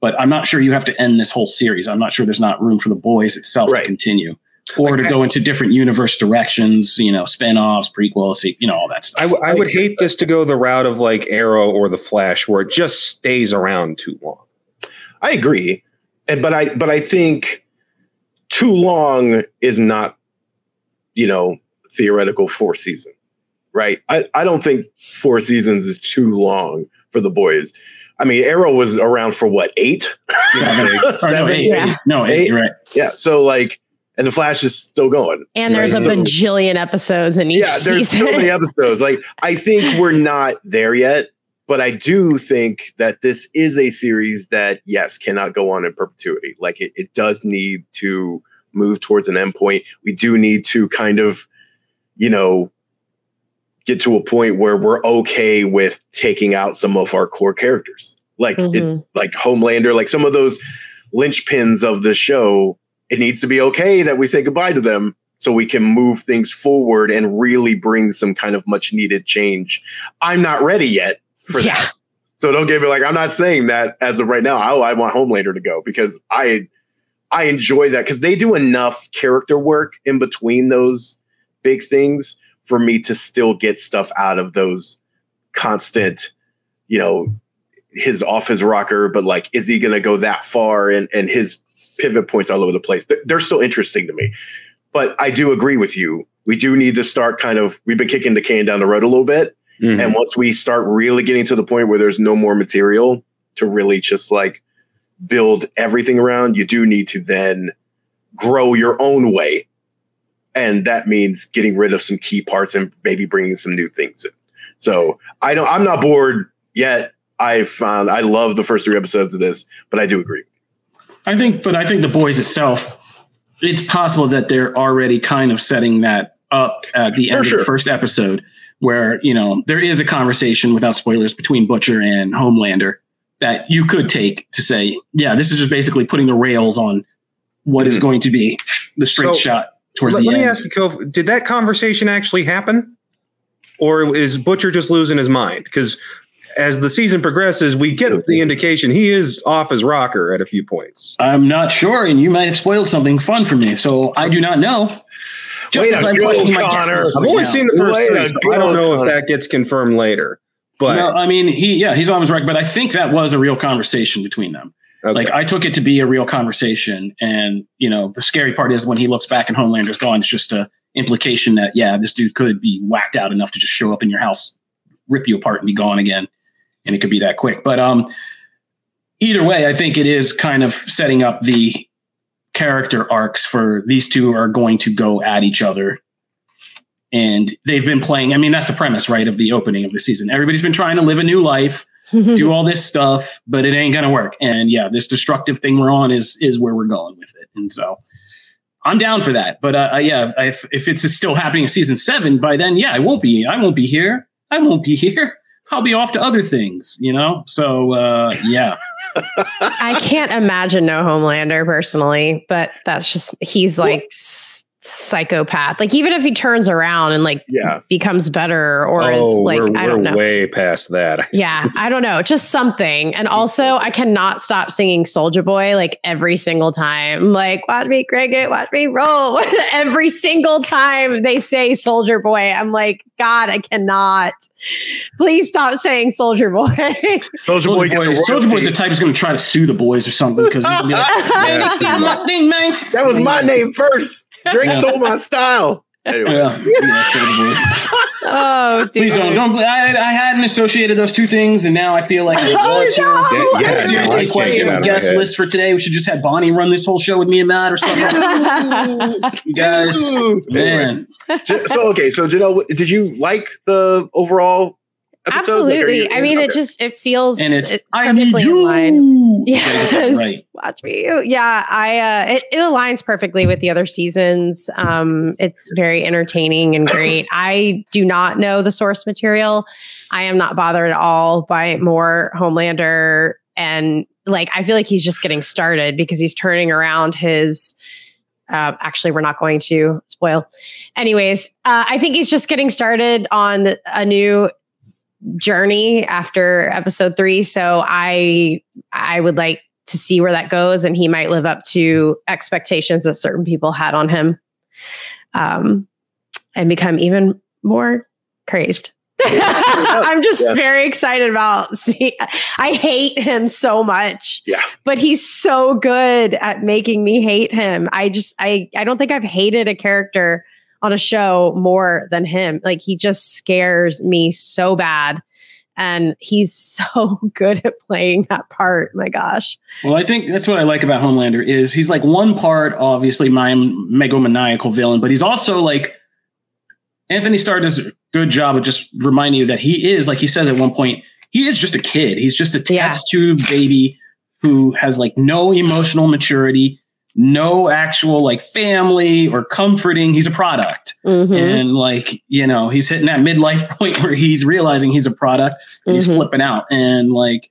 S2: But I'm not sure you have to end this whole series. I'm not sure there's not room for the boys itself
S1: Right.
S2: to continue or to
S5: Like,
S2: go into different universe directions, you know, spin-offs, prequels, you know, all that stuff.
S5: w- I would hate this to go the route of like Arrow or the Flash, where it just stays around too long.
S1: I agree, and but I but I think too long is not, you know, theoretical four season, right? I I don't think four seasons is too long for the boys. I mean, Arrow was around for what eight?
S2: Seven. Or no, eight,
S3: Yeah.
S2: eight. No, eight,
S1: Eight.
S2: Right.
S1: Yeah, so like, and the Flash is still going.
S3: And there's
S1: Right,
S3: a
S1: so-
S3: bajillion episodes in each
S1: yeah, there's
S3: season.
S1: so many episodes. Like, I think we're not there yet, but I do think that this is a series that, yes, cannot go on in perpetuity. Like, it, it does need to move towards an endpoint. We do need to kind of, you know, get to a point where we're okay with taking out some of our core characters, like it,
S3: Mhm.
S1: like Homelander, like some of those linchpins of the show. It needs to be okay that we say goodbye to them so we can move things forward and really bring some kind of much needed change. I'm not ready yet for
S3: Yeah.
S1: that. So don't get me like I'm not saying that as of right now. I, I want Homelander to go because I I enjoy that because they do enough character work in between those big things for me to still get stuff out of those constant, you know, his off his rocker, but like, is he going to go that far? And and his pivot points all over the place. They're, still interesting to me. But I do agree with you. We do need to start kind of. We've been kicking the can down the road a little bit,
S5: Mhm.
S1: and once we start really getting to the point where there's no more material to really just like build everything around, you do need to then grow your own way. And that means getting rid of some key parts and maybe bringing some new things in. So I don't, I'm not bored yet. I found, I love the first three episodes of this, but I do agree.
S2: I think, but I think the boys itself, it's possible that they're already kind of setting that up at the
S1: For
S2: end of the first episode, where you know there is a conversation without spoilers between Butcher and Homelander that you could take to say, yeah, this is just basically putting the rails on what is
S1: Mhm.
S2: going to be the straight
S5: So,
S2: shot towards
S5: let,
S2: the
S5: let
S2: end.
S5: me ask you, Kof, did that conversation actually happen? Or is Butcher just losing his mind? Because as the season progresses, we get the indication he is off his rocker at a few points.
S2: I'm not sure, and you might have spoiled something fun for me, so I do not know. Just
S1: Way
S2: as I'm
S1: go,
S2: questioning my guess
S1: Connor.
S2: list
S5: I've only
S2: now.
S5: seen the first
S1: Way
S5: three,
S1: to
S5: so I don't know if that gets confirmed later. But
S2: no, I mean, he yeah, he's on his record, but I think that was a real conversation between them.
S5: Okay.
S2: Like I took it to be a real conversation, and you know, the scary part is when he looks back and Homelander's gone. It's just a implication that yeah, this dude could be whacked out enough to just show up in your house, rip you apart, and be gone again, and it could be that quick. But um, either way, I think it is kind of setting up the character arcs for these two are going to go at each other. And they've been playing. I mean, that's the premise, right, of the opening of the season. Everybody's been trying to live a new life do all this stuff, but it ain't gonna work. And yeah, this destructive thing we're on is is where we're going with it. And so I'm down for that. But uh, uh, yeah, if if it's still happening in season seven, by then, yeah, I won't be. I won't be here. I won't be here. I'll be off to other things, you know. So uh, yeah,
S3: I can't imagine no Homelander personally, but that's just he's like s- psychopath. Like even if he turns around and like
S1: Yeah.
S3: becomes better or
S5: oh,
S3: is like
S5: we're,
S3: I don't
S5: we're
S3: know.
S5: way past that.
S3: Yeah, I don't know, just something. And also, I cannot stop singing Soldier Boy like every single time. Like, watch me cricket, watch me roll. every single time they say Soldier Boy, I'm like, God, I cannot. Please stop saying Soldier Boy.
S1: Soldier Boy
S2: Soldier
S1: a
S2: Boy's the type who's going to try to sue the boys or something because he's going like, "Man, you my thing, man."
S1: That was my name first. Drake
S2: Yeah.
S1: stole my style. Anyway.
S2: Yeah, yeah, Soldier Boy.
S3: oh, dude.
S2: Please don't. Don't. I, I hadn't associated those two things, and now I feel like I
S3: Oh,
S2: want to.
S3: no.
S5: Yeah, yeah,
S2: seriously
S5: no,
S2: question our guest list for today. We should just have Bonnie run this whole show with me and Matt or something. you guys, man.
S1: J- so okay, so Janelle, did you like the overall episodes? Like,
S3: Absolutely.
S1: you-
S3: I mean, it just it feels
S2: And it's
S3: it
S2: I need you.
S3: in line.
S2: You gotta get that
S3: Yes.
S2: right.
S3: Watch me. Yeah, I uh it, it aligns perfectly with the other seasons. Um it's very entertaining and great. I do not know the source material. I am not bothered at all by more Homelander and like I feel like he's just getting started because he's turning around his uh, actually, we're not going to spoil. Anyways, uh, I think he's just getting started on the, a new journey after episode three. So I I would like to see where that goes, and he might live up to expectations that certain people had on him, um, and become even more crazed. I'm just
S1: Yeah.
S3: very excited about. See, I hate him so much.
S1: Yeah.
S3: but he's so good at making me hate him. I just I I don't think I've hated a character on a show more than him. Like he just scares me so bad. And he's so good at playing that part. My gosh.
S2: Well, I think that's what I like about Homelander is he's like one part, obviously, my megomaniacal villain, but he's also like Antony Starr does a good job of just reminding you that he is, like he says at one point, he is just a kid. He's just a
S3: Yeah.
S2: test tube baby who has like no emotional maturity, no actual like family or comforting. He's a product.
S3: Mhm,
S2: And like, you know, he's hitting that midlife point where he's realizing he's a product and he's flipping out. And like,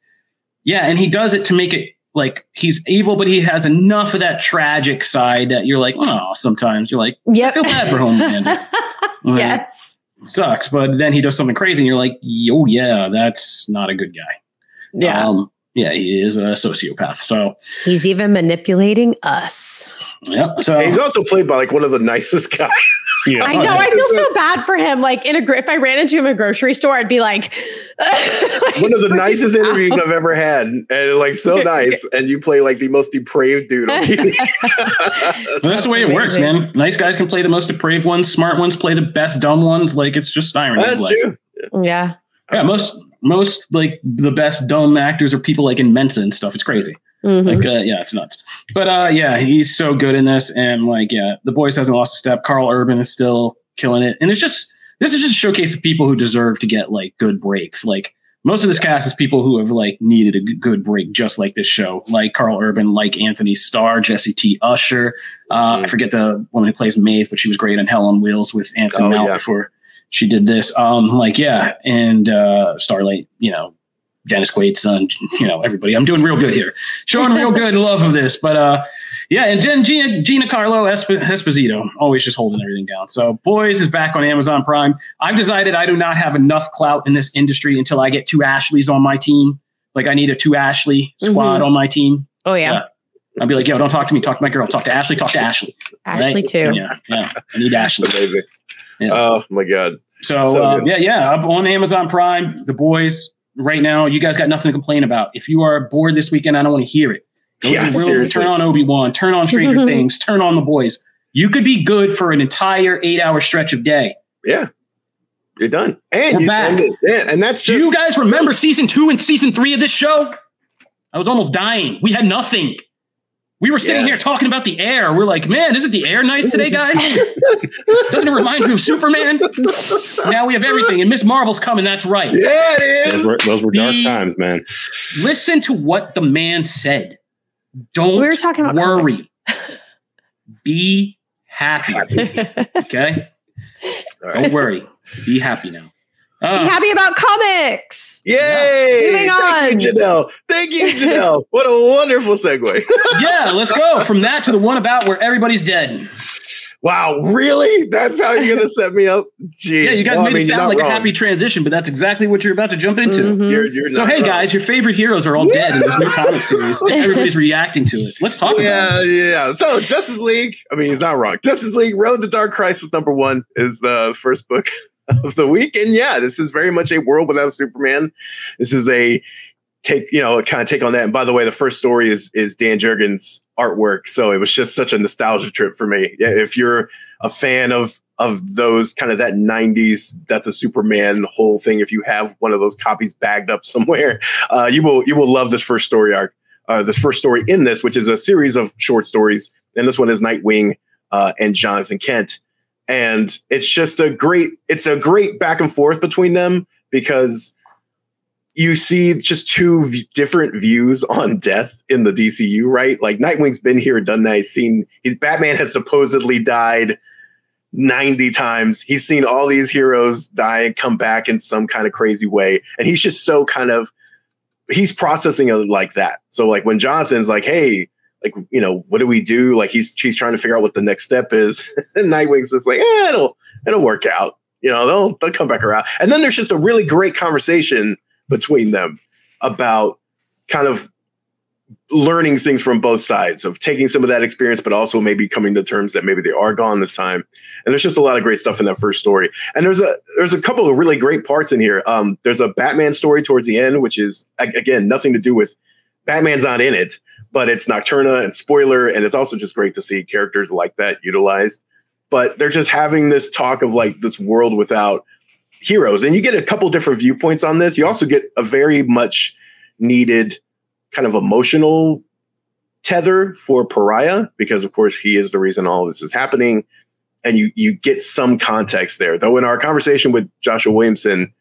S2: yeah, and he does it to make it like he's evil, but he has enough of that tragic side that you're like, oh, sometimes you're like,
S3: Yep.
S2: I feel bad for Homelander. Like,
S3: yes.
S2: sucks. But then he does something crazy and you're like, yo, yeah, that's not a good guy.
S3: Yeah.
S2: Um, yeah, he is a sociopath. So,
S3: He's even manipulating us.
S2: yeah. So
S1: He's also played by like one of the nicest guys.
S5: Yeah.
S3: I know. I feel so bad for him. Like in a gr- if I ran into him in a grocery store, I'd be like, like,
S1: one of the nicest
S3: out.
S1: interviews I've ever had, and like so nice. And you play like the most depraved dude on TV.
S2: Well, that's, the way it works, man. Nice guys can play the most depraved ones. Smart ones play the best dumb ones. Like it's just irony.
S1: That's true.
S3: Yeah.
S2: Yeah, most most like the best dumb actors are people like in Mensa and stuff. It's crazy.
S3: Mhm.
S2: Like, uh, yeah, it's nuts. But uh, yeah, he's so good in this, and like, yeah, the boys hasn't lost a step. Karl Urban is still killing it, and it's just this is just a showcase of people who deserve to get like good breaks. Like most of this cast is people who have like needed a good break, just like this show, like Karl Urban, like Antony Starr, Jesse T. Usher. Uh, I
S1: Mhm.
S2: forget the woman who plays Maeve, but she was great on Hell on Wheels with Anson
S1: Oh,
S2: Mount
S1: yeah.
S2: before she did this. Um, like yeah, and uh, Starlight, you know, Dennis Quaid's son, you know, everybody. I'm doing real good here, showing real good love of this. But uh, yeah, and Jen, Gina, Giancarlo Esp- Esposito, always just holding everything down. So Boys is back on Amazon Prime. I've decided I do not have enough clout in this industry until I get two Ashleys on my team. Like I need a two Ashley squad
S3: Mhm.
S2: on my team.
S3: Oh yeah.
S2: Yeah. I'll be like, yo, don't talk to me. Talk to my girl. Talk to Ashley. Talk to Ashley.
S3: Ashley
S2: Right?
S3: too.
S2: Yeah, yeah. I need Ashley.
S1: Amazing.
S2: Yeah.
S1: Oh my god.
S2: So,
S1: So
S2: uh, yeah, yeah, up on Amazon Prime, the boys right now. You guys got nothing to complain about. If you are bored this weekend, I don't want to hear it. Go
S1: Yeah,
S2: to the real-
S1: seriously.
S2: turn on Obi Wan, turn on Stranger Things, turn on the boys. You could be good for an entire eight-hour stretch of day.
S1: Yeah. You're done. And
S2: We're
S1: you,
S2: back.
S1: And, and that's
S2: Do you guys remember season two and season three of this show? I was almost dying. We had nothing. We were sitting
S1: Yeah.
S2: here talking about the air. We're like, man, isn't the air nice today, guys? Doesn't it remind you of Superman? now we have everything, and Miss Marvel's coming. That's right.
S1: Yeah, it
S5: Those were, those were dark
S2: The-
S5: times, man.
S2: listen to what the man said. Don't
S3: We were talking about
S2: worry.
S3: comics.
S2: Be happy. Okay?
S1: All
S2: Don't worry. Be happy now.
S3: Be
S2: Uh,
S3: happy about comics.
S1: Yay!
S3: Moving
S1: Thank you. Janelle. Thank you, Janelle. what a wonderful segue.
S2: yeah, let's go from that to the one about where everybody's dead.
S1: wow, really? That's how you're gonna set me up? Jeez.
S2: Yeah, you guys
S1: Well, I
S2: made
S1: mean,
S2: it sound
S1: not
S2: like a happy transition, but that's exactly what you're about to jump into.
S3: Mhm.
S1: You're, you're
S2: So, hey
S1: wrong.
S2: guys, your favorite heroes are all dead in this new comic series, and everybody's reacting to it. Let's talk about
S1: Yeah, yeah. So Justice League. I mean, he's not wrong. Justice League: Road to Dark Crisis number one is the first book of the week, and yeah, this is very much a world without Superman. This is a take, you know, kind of take on that. And by the way, the first story is is Dan Jurgens' artwork, so it was just such a nostalgia trip for me. If you're a fan of of those kind of that 90s death of superman whole thing if you have one of those copies bagged up somewhere uh, you will you will love this first story arc uh, this first story in this, which is a series of short stories. And this one is Nightwing uh, and Jonathan Kent. And it's just a great, it's a great back and forth between them because you see just two v- different views on death in the DCU, right? Like Nightwing's been here, done that. He's seen, he's Batman has supposedly died 90 times. He's seen all these heroes die and come back in some kind of crazy way. And he's just so kind of he's processing it like that. So like when Jonathan's like, hey, like you know, what do we do? Like he's he's trying to figure out what the next step is. and Nightwing's just like, eh, it'll it'll work out. You know, they'll they'll come back around. And then there's just a really great conversation between them about kind of learning things from both sides of taking some of that experience, but also maybe coming to terms that maybe they are gone this time. And there's just a lot of great stuff in that first story. And there's a there's a couple of really great parts in here. Um, there's a Batman story towards the end, which is again nothing to do with Batman's not in it, but it's Nocturna and spoiler, and it's also just great to see characters like that utilized. But they're just having this talk of like this world without heroes, and you get a couple different viewpoints on this. You also get a very much needed kind of emotional tether for Pariah because, of course, he is the reason all this is happening and you you get some context there. Though in our conversation with Joshua Williamson,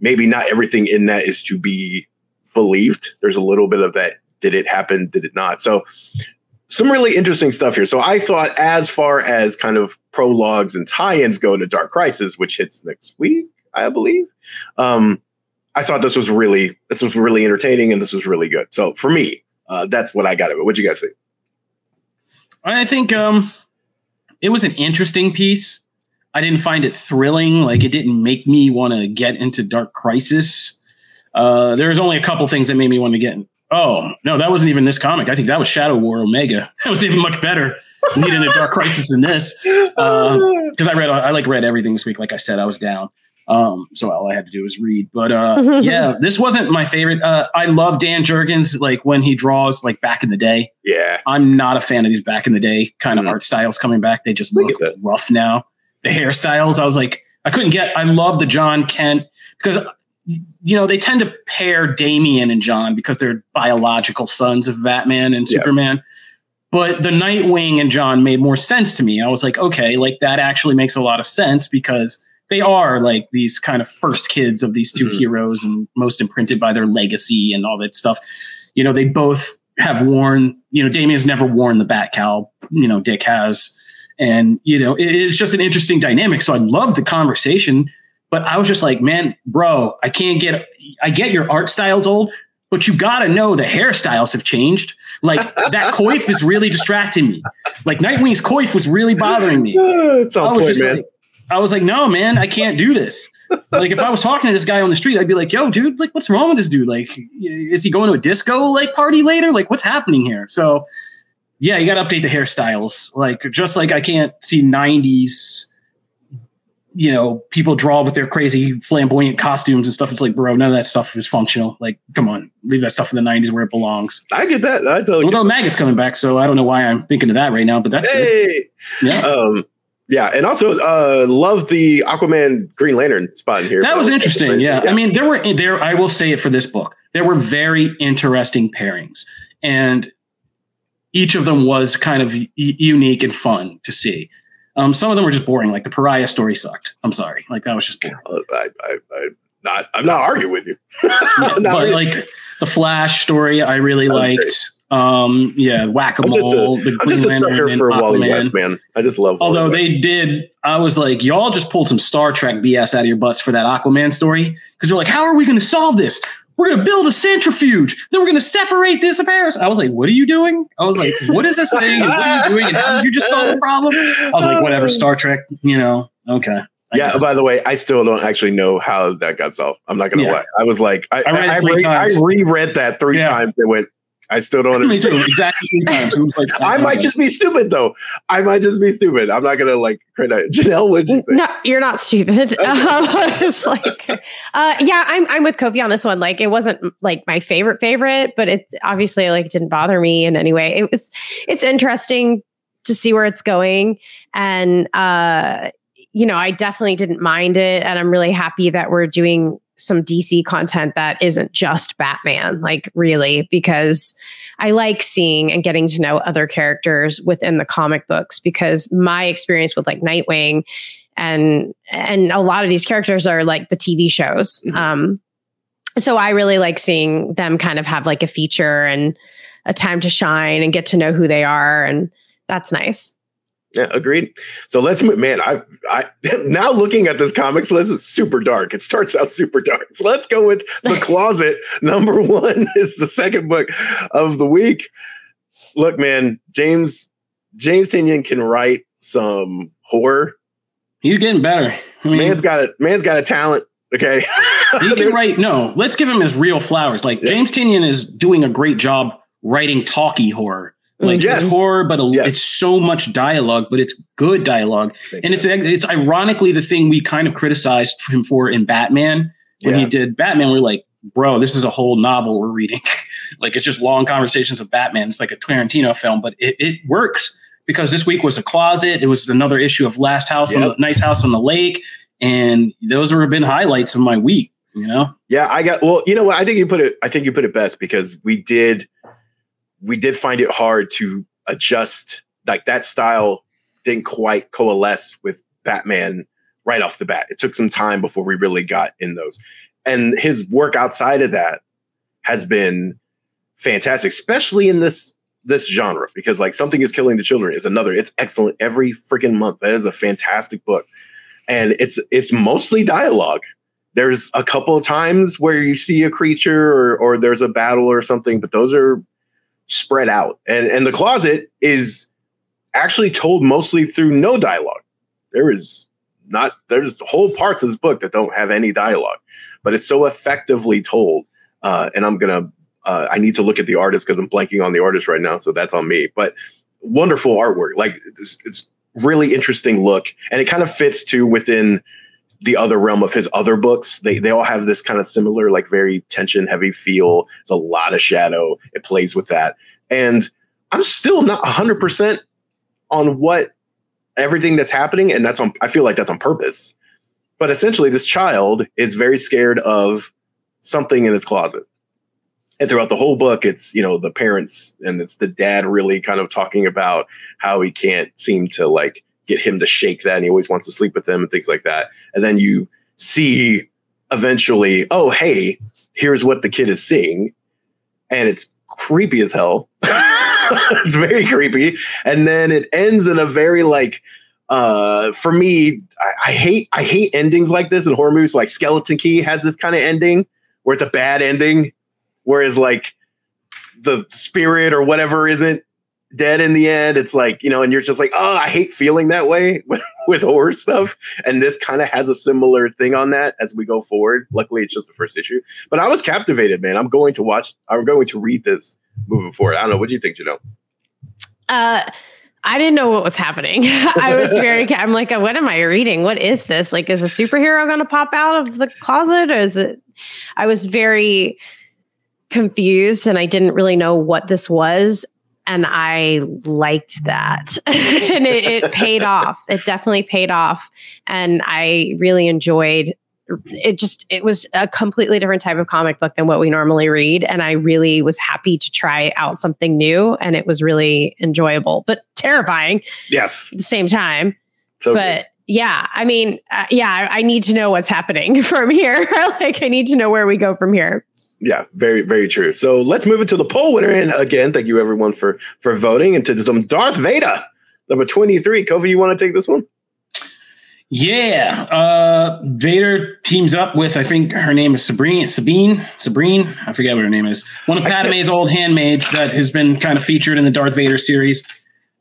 S1: maybe not everything in that is to be believed. There's a little bit of that. Did it happen? Did it not? So some really interesting stuff here. So I thought, as far as kind of prologues and tie-ins go to Dark Crisis, which hits next week, I believe. Um, I thought this was really this was really entertaining and this was really good. So for me, uh, that's what I got of it. What'd you guys think?
S2: I think um, it was an interesting piece. I didn't find it thrilling. Like it didn't make me want to get into Dark Crisis. Uh, there's only a couple things that made me want to get. In. Oh no, that wasn't even this comic. I think that was Shadow War Omega. That was even much better. Needing a Dark Crisis than this because uh, I read I like read everything this week. Like I said, I was down. Um, so all I had to do was read. But uh, yeah, this wasn't my favorite. Uh, I love Dan Jurgens, like when he draws like back in the day.
S1: Yeah.
S2: I'm not a fan of these back in the day kind of
S1: Mhm.
S2: art styles coming back. They just
S1: Look
S2: look
S1: at that.
S2: rough now. The hairstyles, I was like, I couldn't get. I love the John Kent because you know they tend to pair Damian and John because they're biological sons of Batman and
S1: Yeah.
S2: Superman. But the Nightwing and John made more sense to me. I was like, okay, like that actually makes a lot of sense because they are like these kind of first kids of these 2
S1: Mhm.
S2: heroes and most imprinted by their legacy and all that stuff. You know, they both have worn, you know, Damian's never worn the bat cowl, you know, Dick has. And, you know, it- it's just an interesting dynamic. So I love the conversation, but I was just like, man, bro, I can't get, I get your art style's old, but you gotta know the hairstyles have changed. Like that coif is really distracting me. Like Nightwing's coif was really bothering me.
S1: it's
S2: I was
S1: point,
S2: just
S1: man.
S2: like, I was like, no, man, I can't do this. like, if I was talking to this guy on the street, I'd be like, yo, dude, like, what's wrong with this dude? Like, is he going to a disco like party later? Like, what's happening here? So, yeah, you got to update the hairstyles. Like, just like I can't see 90s, you know, people draw with their crazy flamboyant costumes and stuff. It's like, bro, none of that stuff is functional. Like, come on, leave that stuff in the 90s where it belongs.
S1: I get that. I totally
S2: Although Maggot's coming back, so I don't know why I'm thinking of that right now, but that's good.
S1: Hey.
S2: Yeah.
S1: Um, yeah, and also uh, love the Aquaman Green Lantern spot in here.
S2: That was interesting. Yeah. I mean, there were there. I will say it for this book. There were very interesting pairings, and each of them was kind of unique and fun to see. Um, some of them were just boring. Like the Pariah story sucked. I'm sorry. Like that was just boring.
S1: Uh, I, I, I, not. I'm not arguing with you.
S2: Yeah, but like the Flash story, I really liked. Um, yeah, Whack a
S1: I'm just a-
S2: Mole. The
S1: I'm
S2: Green
S1: just a sucker for Wally
S2: Aquaman.
S1: West, man. I just love. Wally
S2: Although
S1: West.
S2: they did, I was like, y'all just pulled some Star Trek BS out of your butts for that Aquaman story. Because they're like, how are we going to solve this? We're going to build a centrifuge. Then we're going to separate this apart. I was like, what are you doing? I was like, what is this thing? And what are you doing? And how did you just solve the problem? I was like, whatever, Star Trek, you know, okay. I
S1: yeah.
S2: guess.
S1: By the way, I still don't actually know how that got solved. I'm not gonna
S2: Yeah.
S1: lie. I was like, I,
S2: I read it
S1: I,
S2: three
S1: re- I reread that three
S2: Yeah.
S1: times and went. I still don't
S2: Me too,
S1: understand.
S2: exactly three times. It was like,
S1: I might just be stupid though. I might just be stupid. I'm not gonna like criticize. Janelle, what you think?
S3: No, you're not stupid. Um, it's like, uh, yeah, I'm I'm with Kofi on this one. Like, it wasn't like my favorite favorite, but it obviously like didn't bother me in any way. It was it's interesting to see where it's going, and uh, you know, I definitely didn't mind it, and I'm really happy that we're doing some DC content that isn't just Batman, like really, because I like seeing and getting to know other characters within the comic books because my experience with like Nightwing and and a lot of these characters are like the TV shows.
S1: Mhm.
S3: Um so I really like seeing them kind of have like a feature and a time to shine and get to know who they are and that's nice.
S1: Yeah, agreed. So let's move. Man, I, I now looking at this comics list is super dark. It starts out super dark. So let's go with the closet. Number one is the second book of the week. Look, man, James James Tynion can write some horror.
S2: He's getting better. I mean,
S1: Man's got a man's got a talent. Okay,
S2: he can write. No, let's give him his real flowers. Like
S1: Yeah.
S2: James Tynion is doing a great job writing talky horror. Like mm-hmm.
S1: Yes.
S2: it's horror, but a,
S1: Yes.
S2: it's so much dialogue, but it's good dialogue. And it's it's ironically the thing we kind of criticized him for in Batman when he did Batman. We're like, bro, this is a whole novel we're reading. like it's just long conversations of Batman. It's like a Tarantino film, but it, it works because this week was a closet. It was another issue of Last House on the Nice House on the Lake, and those were been highlights of my week. You know,
S1: Yeah, I got well, you know what? I think you put it I think you put it best because we did we did find it hard to adjust like that style didn't quite coalesce with Batman right off the bat. It took some time before we really got in those. And his work outside of that has been fantastic, especially in this this genre because like something is killing the children is another. It's excellent every freaking month. That is a fantastic book. And it's it's mostly dialogue there's a couple of times where you see a creature or, or there's a battle or something, but those are spread out. And and the closet is actually told mostly through no dialogue. There is not there's whole parts of this book that don't have any dialogue. but it's so effectively told. Uh, and I'm gonna uh, I need to look at the artist because I'm blanking on the artist right now, so that's on me. But wonderful artwork, like it's, it's really interesting look, and it kind of fits to within the other realm of his other books. They they all have this kind of similar, like very tension heavy feel. There's a lot of shadow. It plays with that, and I'm still not 100 percent on what everything that's happening, and that's on. I feel like that's on purpose. But essentially, this child is very scared of something in his closet and throughout the whole book it's you know the parents and it's the dad really kind of talking about how he can't seem to like get him to shake that and he always wants to sleep with them and things like that. And then you see eventually oh hey here's what the kid is seeing. And it's creepy as hell. It's very creepy. And then it ends in a very like uh for me I, I hate i hate endings like this in horror movies. Like skeleton key has this kind of ending where it's a bad ending Whereas like the spirit or whatever isn't dead in the end. It's like, you know, and you're just like, oh, I hate feeling that way with, with horror stuff. And this kind of has a similar thing on that as we go forward. Luckily, it's just the first issue. But I was captivated, man. I'm going to watch, I'm going to read this moving forward. I don't know. What do you think, Janelle?
S3: Uh, I didn't know what was happening. I was very, I'm like, what am I reading? What is this? Like, is a superhero going to pop out of the closet or is it? I was very, confused and I didn't really know what this was. And I liked that. and it, it paid off. It definitely paid off. And I really enjoyed it just it was a completely different type of comic book than what we normally read and i really was happy to try out something new and it was really enjoyable but terrifying
S1: yes
S3: at the same time so but good. yeah i mean uh, yeah I, I need to know what's happening from here like i need to know where we go from here
S1: yeah, very, very true. So let's move into the poll winner. And again, thank you everyone for for voting And to some Darth Vader, number 23. Kofi, you want to take this one?
S2: Yeah. Uh Vader teams up with, I think her name is Sabrine, Sabine, Sabrine. I forget what her name is. One of Padme's old handmaids that has been kind of featured in the Darth Vader series.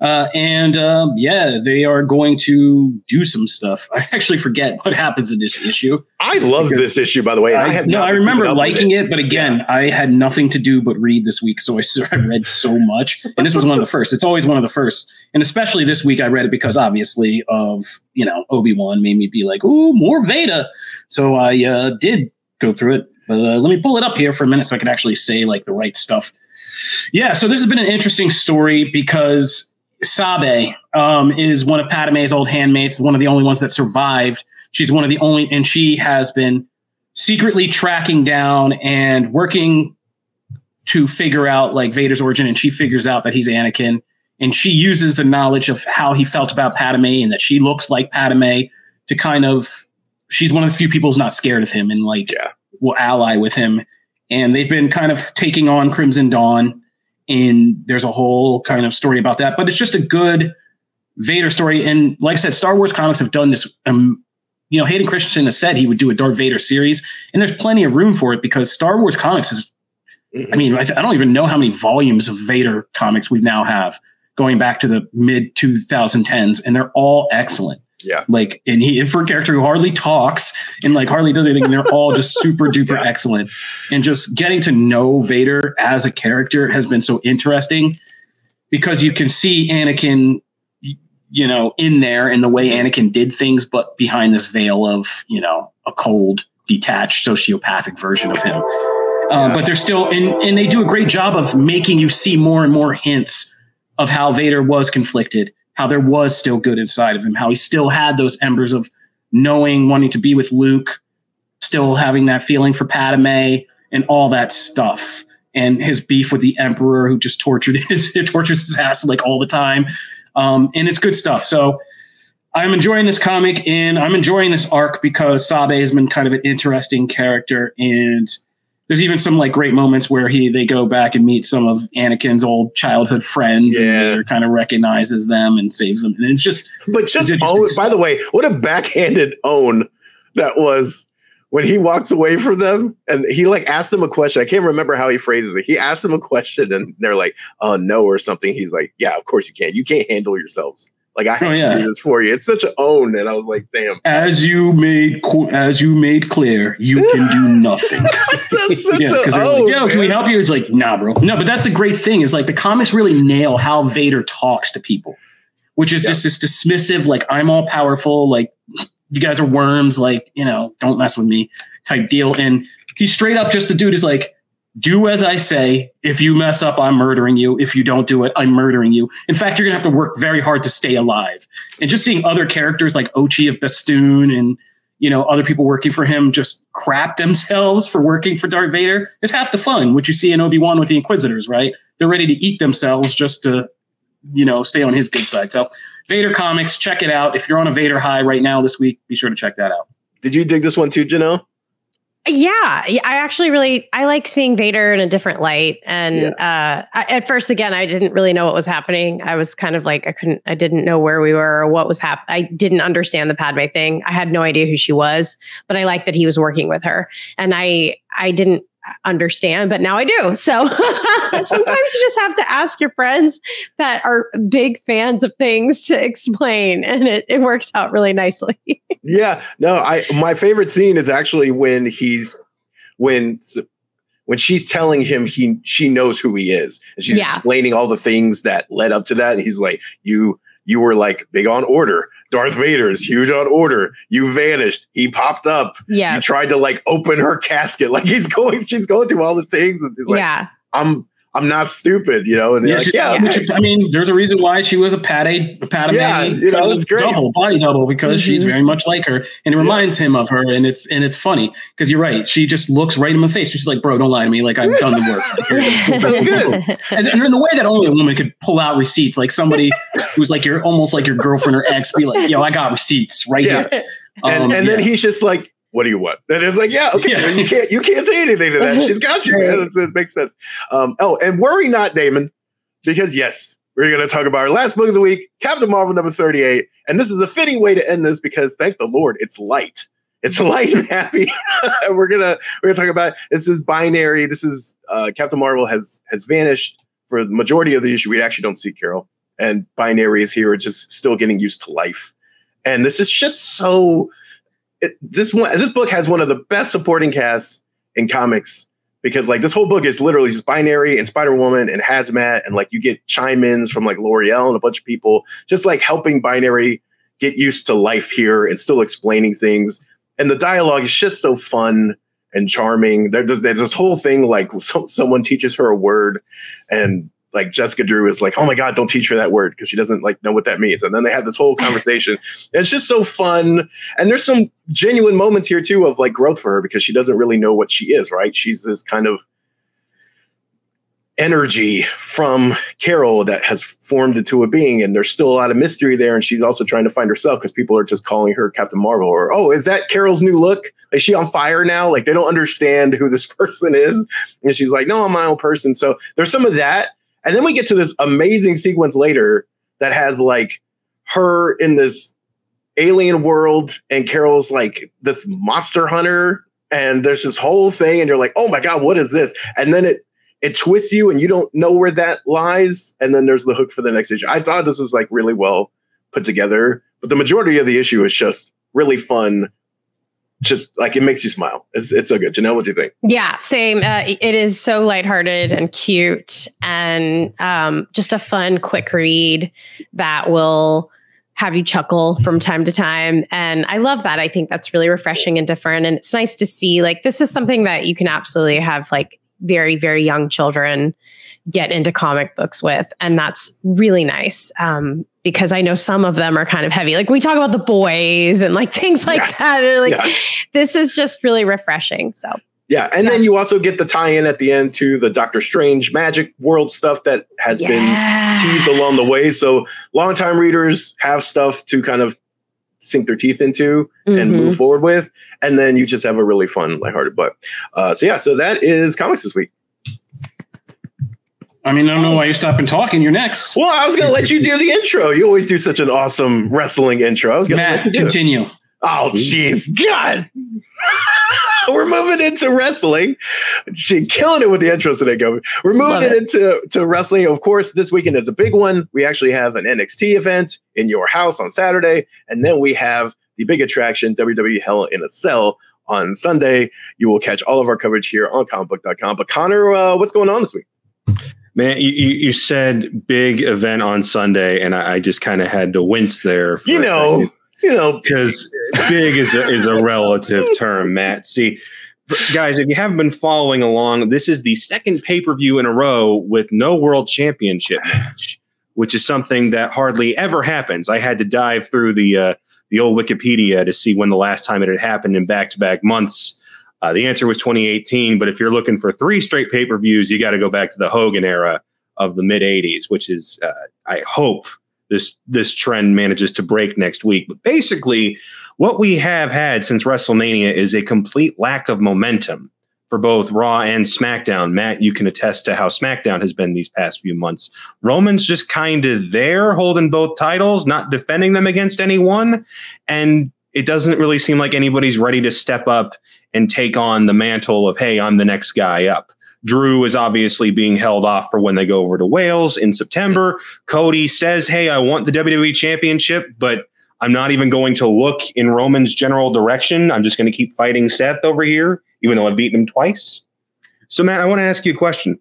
S2: Uh, and uh, yeah, they are going to do some stuff. I actually forget what happens in this issue.
S1: I love this issue, by the way.
S2: I, I have no, I remember liking it. it, but again, yeah. I had nothing to do but read this week, so I, I read so much. And this was one of the first. It's always one of the first, and especially this week, I read it because obviously of you know Obi Wan made me be like, "Ooh, more Vader." So I uh, did go through it. But uh, let me pull it up here for a minute so I can actually say like the right stuff. Yeah, so this has been an interesting story because Sabe um, is one of Padme's old handmaids, one of the only ones that survived. She's one of the only, and she has been secretly tracking down and working to figure out like Vader's origin. And she figures out that he's Anakin. And she uses the knowledge of how he felt about Padme and that she looks like Padme to kind of, she's one of the few people who's not scared of him and like yeah. will ally with him. And they've been kind of taking on Crimson Dawn and there's a whole kind of story about that. But it's just a good Vader story. And like I said, Star Wars comics have done this. Um, you know, Hayden Christensen has said he would do a Darth Vader series, and there's plenty of room for it because Star Wars comics is. I mean, I, th- I don't even know how many volumes of Vader comics we now have going back to the mid 2010s, and they're all excellent.
S1: Yeah.
S2: Like, and he, for a character who hardly talks and like hardly does anything, and they're all just super duper yeah. excellent. And just getting to know Vader as a character has been so interesting because you can see Anakin, you know, in there in the way Anakin did things, but behind this veil of, you know, a cold, detached, sociopathic version of him. Um, but they're still, and, and they do a great job of making you see more and more hints of how Vader was conflicted how there was still good inside of him, how he still had those embers of knowing, wanting to be with Luke, still having that feeling for Padme, and all that stuff. And his beef with the Emperor, who just tortured his tortures his ass like all the time. Um, and it's good stuff. So I'm enjoying this comic, and I'm enjoying this arc because Sabe has been kind of an interesting character, and there's even some like great moments where he they go back and meet some of Anakin's old childhood friends yeah. and kind of recognizes them and saves them. And it's just
S1: But just own, by the way, what a backhanded own that was when he walks away from them and he like asks them a question. I can't remember how he phrases it. He asks them a question and they're like, "Oh no" or something. He's like, "Yeah, of course you can't You can't handle yourselves." Like I oh, had
S2: Oh, yeah.
S1: to do this for you. It's such an own, and I was like, damn.
S2: As you made as you made clear, you can do nothing. Yeah,
S1: own.
S2: like, yo, can we help you? It's like, nah, bro. No, but that's the great thing is like the comics really nail how Vader talks to people, which is
S1: Yeah.
S2: just this dismissive, like I'm all powerful, like you guys are worms, like you know, don't mess with me type deal. And he's straight up just the dude is like, do as I say. If you mess up, I'm murdering you. If you don't do it, I'm murdering you. In fact, you're gonna have to work very hard to stay alive. And just seeing other characters like Ochi of Bestoon and you know other people working for him just crap themselves for working for Darth Vader is half the fun. What you see in Obi Wan with the Inquisitors, right? They're ready to eat themselves just to you know stay on his good side. So Vader comics, check it out. If you're on a Vader high right now this week, be sure to check that out.
S1: Did you dig this one too, Janelle?
S3: Yeah, yeah, I actually really I like seeing Vader in a different light. And uh, I, at first, again, I didn't really know what was happening. I was kind of like I couldn't, I didn't know where we were or what was happening. I didn't understand the Padme thing. I had no idea who she was, but I liked that he was working with her, and I I didn't understand, but now I do. So sometimes you just have to ask your friends that are big fans of things to explain, and it, it works out really nicely.
S1: Yeah, no, I my favorite scene is actually when he's when when she's telling him he she knows who he is and she's
S3: Yeah.
S1: explaining all the things that led up to that and he's like you you were like big on order Darth Vader is huge on order. You vanished. He popped up.
S3: Yeah,
S1: you tried to like open her casket. Like he's going she's going through all the things. And he's like
S3: yeah.
S1: I'm I'm not stupid you know and
S2: Yeah,
S1: like
S2: she-
S1: yeah.
S2: I mean, there's a reason why she was a Padme, a Padme,
S1: yeah, you know, it's great.
S2: double body double because she's
S3: Mhm.
S2: very much like her, and it reminds him of her, and it's and it's funny because you're right. She just looks right in my face. She's like, "Bro, don't lie to me. Like I've done the work." And, and in the way that only a woman could pull out receipts, like somebody who's like your almost like your girlfriend or ex, be like, "Yo, I got receipts right
S1: Yeah.
S2: here."
S1: and,
S2: Um,
S1: and then
S2: yeah.
S1: he's just like, "What do you want?" And it's like, "Yeah, okay,
S2: Yeah.
S1: you can't you can't say anything to that. She's got you, man. It's, it makes sense." Um, oh, and worry not, Damon, because yes, we're going to talk about our last book of the week, Captain Marvel number thirty-eight, and this is a fitting way to end this because thank the Lord, it's light. It's light and happy. and we're gonna we're gonna talk about this is binary. This is uh, Captain Marvel has has vanished for the majority of the issue. We actually don't see Carol, and binary is here, just still getting used to life. And this is just so it, this one this book has one of the best supporting casts in comics because like this whole book is literally just binary and Spider Woman and Hazmat and like you get chime ins from like Lauri-Ell and a bunch of people just like helping binary get used to life here and still explaining things and the dialogue is just so fun and charming. There- There's, there's this whole thing like so, someone teaches her a word and like Jessica Drew is like, oh my God, don't teach her that word because she doesn't like know what that means. And then they have this whole conversation. It's just so fun. And there's some genuine moments here too of like growth for her because she doesn't really know what she is, right? She's this kind of energy from Carol that has formed into a being, and there's still a lot of mystery there. And she's also trying to find herself because people are just calling her Captain Marvel, or oh, is that Carol's new look? Is she on fire now? Like they don't understand who this person is. And she's like, no, I'm my own person. So there's some of that. And then we get to this amazing sequence later that has like her in this alien world, and Carol's like this monster hunter. And there's this whole thing, and you're like, oh my God, what is this? And then it it twists you and you don't know where that lies. And then there's the hook for the next issue. I thought this was like really well put together, but the majority of the issue is just really fun. Just like it makes you smile. It's, it's so good. Janelle, what do you think?
S3: Yeah, same. Uh, it is so lighthearted and cute, and um, just a fun, quick read that will have you chuckle from time to time. And I love that. I think that's really refreshing and different. And it's nice to see like this is something that you can absolutely have like very, very young children get into comic books with. And that's really nice. Um, because I know some of them are kind of heavy. Like we talk about the boys and like things like
S1: Yeah.
S3: that. And like
S1: Yeah.
S3: this is just really refreshing. So
S1: Yeah. And then you also get the tie in at the end to the Doctor Strange magic world stuff that has been teased along the way. So longtime readers have stuff to kind of sink their teeth into and
S3: Mhm.
S1: move forward with. And then you just have a really fun, lighthearted book. Uh, so yeah, so that is comics this week.
S2: I mean, I don't know why you're stopping talking. You're next.
S1: Well, I was gonna let you do the intro. You always do such an awesome wrestling intro. I was gonna
S2: Matt,
S1: let you do it.
S2: continue.
S1: Oh, jeez, God. we're moving into wrestling. She killing it with the intros today, Kofi. We're moving it.
S3: it.
S1: into to wrestling. Of course, this weekend is a big one. We actually have an NXT event in your house on Saturday, and then we have the big attraction, WWE Hell in a Cell, on Sunday. You will catch all of our coverage here on comicbook.com. But Connor, uh, what's going on this week?
S5: Man, you, you said big event on Sunday, and I, I just kind of had to wince there. for
S1: You know,
S5: second.
S1: you know,
S5: because big is a, is a relative term, Matt. See, guys, if you haven't been following along, this is the second pay per view in a row with no world championship match, which is something that hardly ever happens. I had to dive through the uh, the old Wikipedia to see when the last time it had happened in back to back months. Uh, the answer was 2018, but if you're looking for three straight pay per views, you got to go back to the Hogan era of the mid 80s, which is, uh, I hope, this this trend manages to break next week. But basically, what we have had since WrestleMania is a complete lack of momentum for both Raw and SmackDown. Matt, you can attest to how SmackDown has been these past few months. Roman's just kind of there holding both titles, not defending them against anyone. And it doesn't really seem like anybody's ready to step up and take on the mantle of, hey, I'm the next guy up. Drew is obviously being held off for when they go over to Wales in September. Cody says, Hey, I want the WWE Championship, but I'm not even going to look in Roman's general direction. I'm just going to keep fighting Seth over here, even though I've beaten him twice. So, Matt, I want to ask you a question.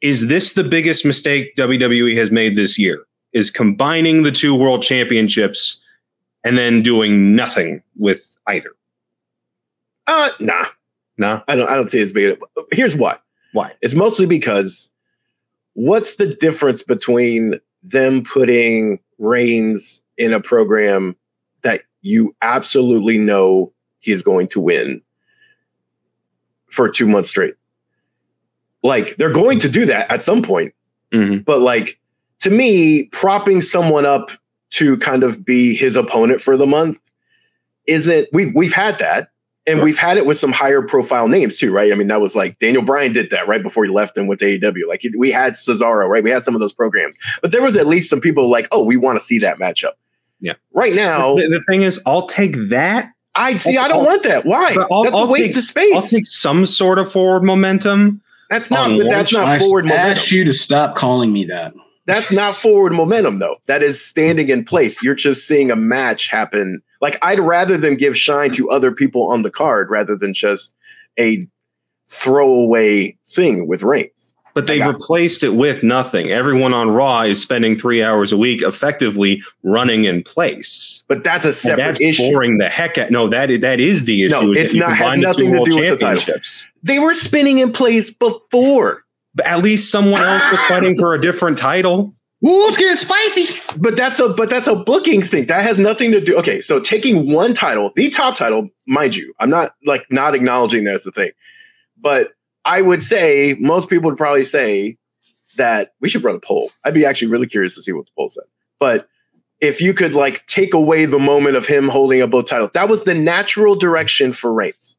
S5: Is this the biggest mistake WWE has made this year? Is combining the two world championships and then doing nothing with either?
S1: Uh, nah, nah, I don't, I don't see it as big. Here's why.
S5: Why?
S1: It's mostly because what's the difference between them putting Reigns in a program that you absolutely know he is going to win for two months straight? Like they're going to do that at some point,
S5: Mhm.
S1: but like to me, propping someone up to kind of be his opponent for the month isn't we've we've had that and we've had it with some higher profile names too, right? I mean, that was like Daniel Bryan did that right before he left and went to AEW. Like we had Cesaro, right? We had some of those programs, but there was at least some people like, oh, we want to see that matchup.
S5: Yeah.
S1: Right now,
S5: The, the thing is, I'll take that.
S1: I see.
S5: I'll-
S1: I don't
S5: I'll-
S1: want that. Why?
S5: but I'll-
S1: that's a
S5: I'll
S1: waste
S5: take-
S1: of space.
S5: I'll take some sort of forward momentum.
S1: that's not.
S5: on
S1: But that's not
S2: I
S1: forward momentum.
S2: asked you to stop calling me that.
S1: That's not forward momentum, though. That is standing in place. You're just seeing a match happen. Like I'd rather them give shine to other people on the card rather than just a throwaway thing with Reigns.
S5: But they've replaced it with nothing. Everyone on Raw is spending three hours a week effectively running in place.
S1: But that's a
S5: And
S1: separate
S5: that's
S1: issue.
S5: boring the heck out. No, that is, that is the issue.
S1: No, it's not- has
S5: combine the two
S1: nothing to do with the title.
S5: championships.
S1: They were spinning in place before.
S5: But at least someone else was fighting for a different title.
S2: Ooh, it's getting spicy.
S1: But that's a but that's a booking thing. That has nothing to do. Okay, so taking one title, the top title, mind you, I'm not like not acknowledging that's a thing. But I would say most people would probably say that we should run a poll. I'd be actually really curious to see what the poll said. But if you could like take away the moment of him holding up both titles, that was the natural direction for Reigns.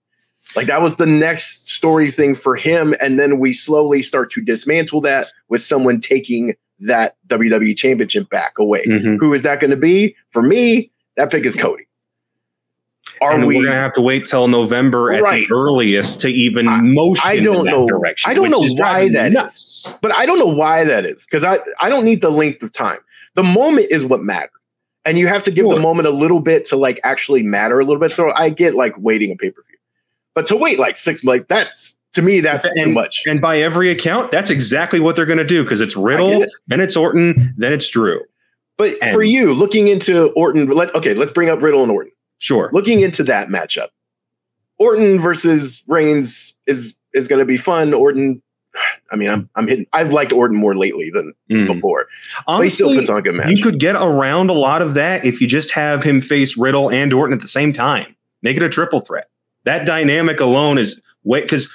S1: Like that was the next story thing for him. And then we slowly start to dismantle that with someone taking that WWE championship back away.
S5: Mhm.
S1: Who is that going to be? For me, that pick is Cody. Are
S5: and
S1: we?
S5: are gonna have to wait till November at the earliest to even
S1: I-
S5: motion
S1: I don't know.
S5: direction.
S1: I don't know why that is. but I don't know why that is because I, I don't need the length of time. The moment is what matters. And you have to give
S5: Sure.
S1: the moment a little bit to like actually matter a little bit. So I get like waiting a pay per view, but to wait like six, like that's to me, that's too
S5: And-
S1: much.
S5: And by every account, that's exactly what they're going to do because it's Riddle,
S1: it.
S5: then it's Orton, then it's Drew.
S1: But
S5: and-
S1: for you, looking into Orton, let, okay, let's bring up Riddle and Orton.
S5: Sure.
S1: looking into that matchup, Orton versus Reigns is is going to be fun. Orton, I mean, I'm I'm hitting. I've liked Orton more lately than
S5: Mm.
S1: before, but he still
S5: Honestly,
S1: puts on a good match.
S5: you could get around a lot of that if you just have him face Riddle and Orton at the same time. Make it a triple threat. That dynamic alone is way because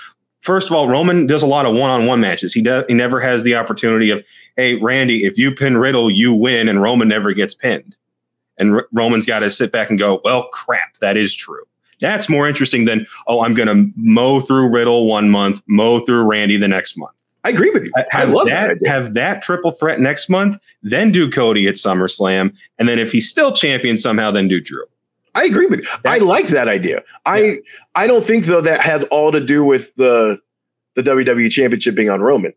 S5: first of all, Roman does a lot of one-on-one matches. He does he never has the opportunity of, hey, Randy, if you pin Riddle, you win, and Roman never gets pinned. And R- Roman's got to sit back and go, well, crap, that is true. That's more interesting than, oh, I'm going to mow through Riddle one month, mow through Randy the next month.
S1: I agree with you. I love
S5: that,
S1: that.
S5: have that triple threat next month, then do Cody at SummerSlam, and then if he's still champion somehow, then do Drew.
S1: I agree with you. I like that idea. I I don't think though that has all to do with the the WWE championship being on Roman.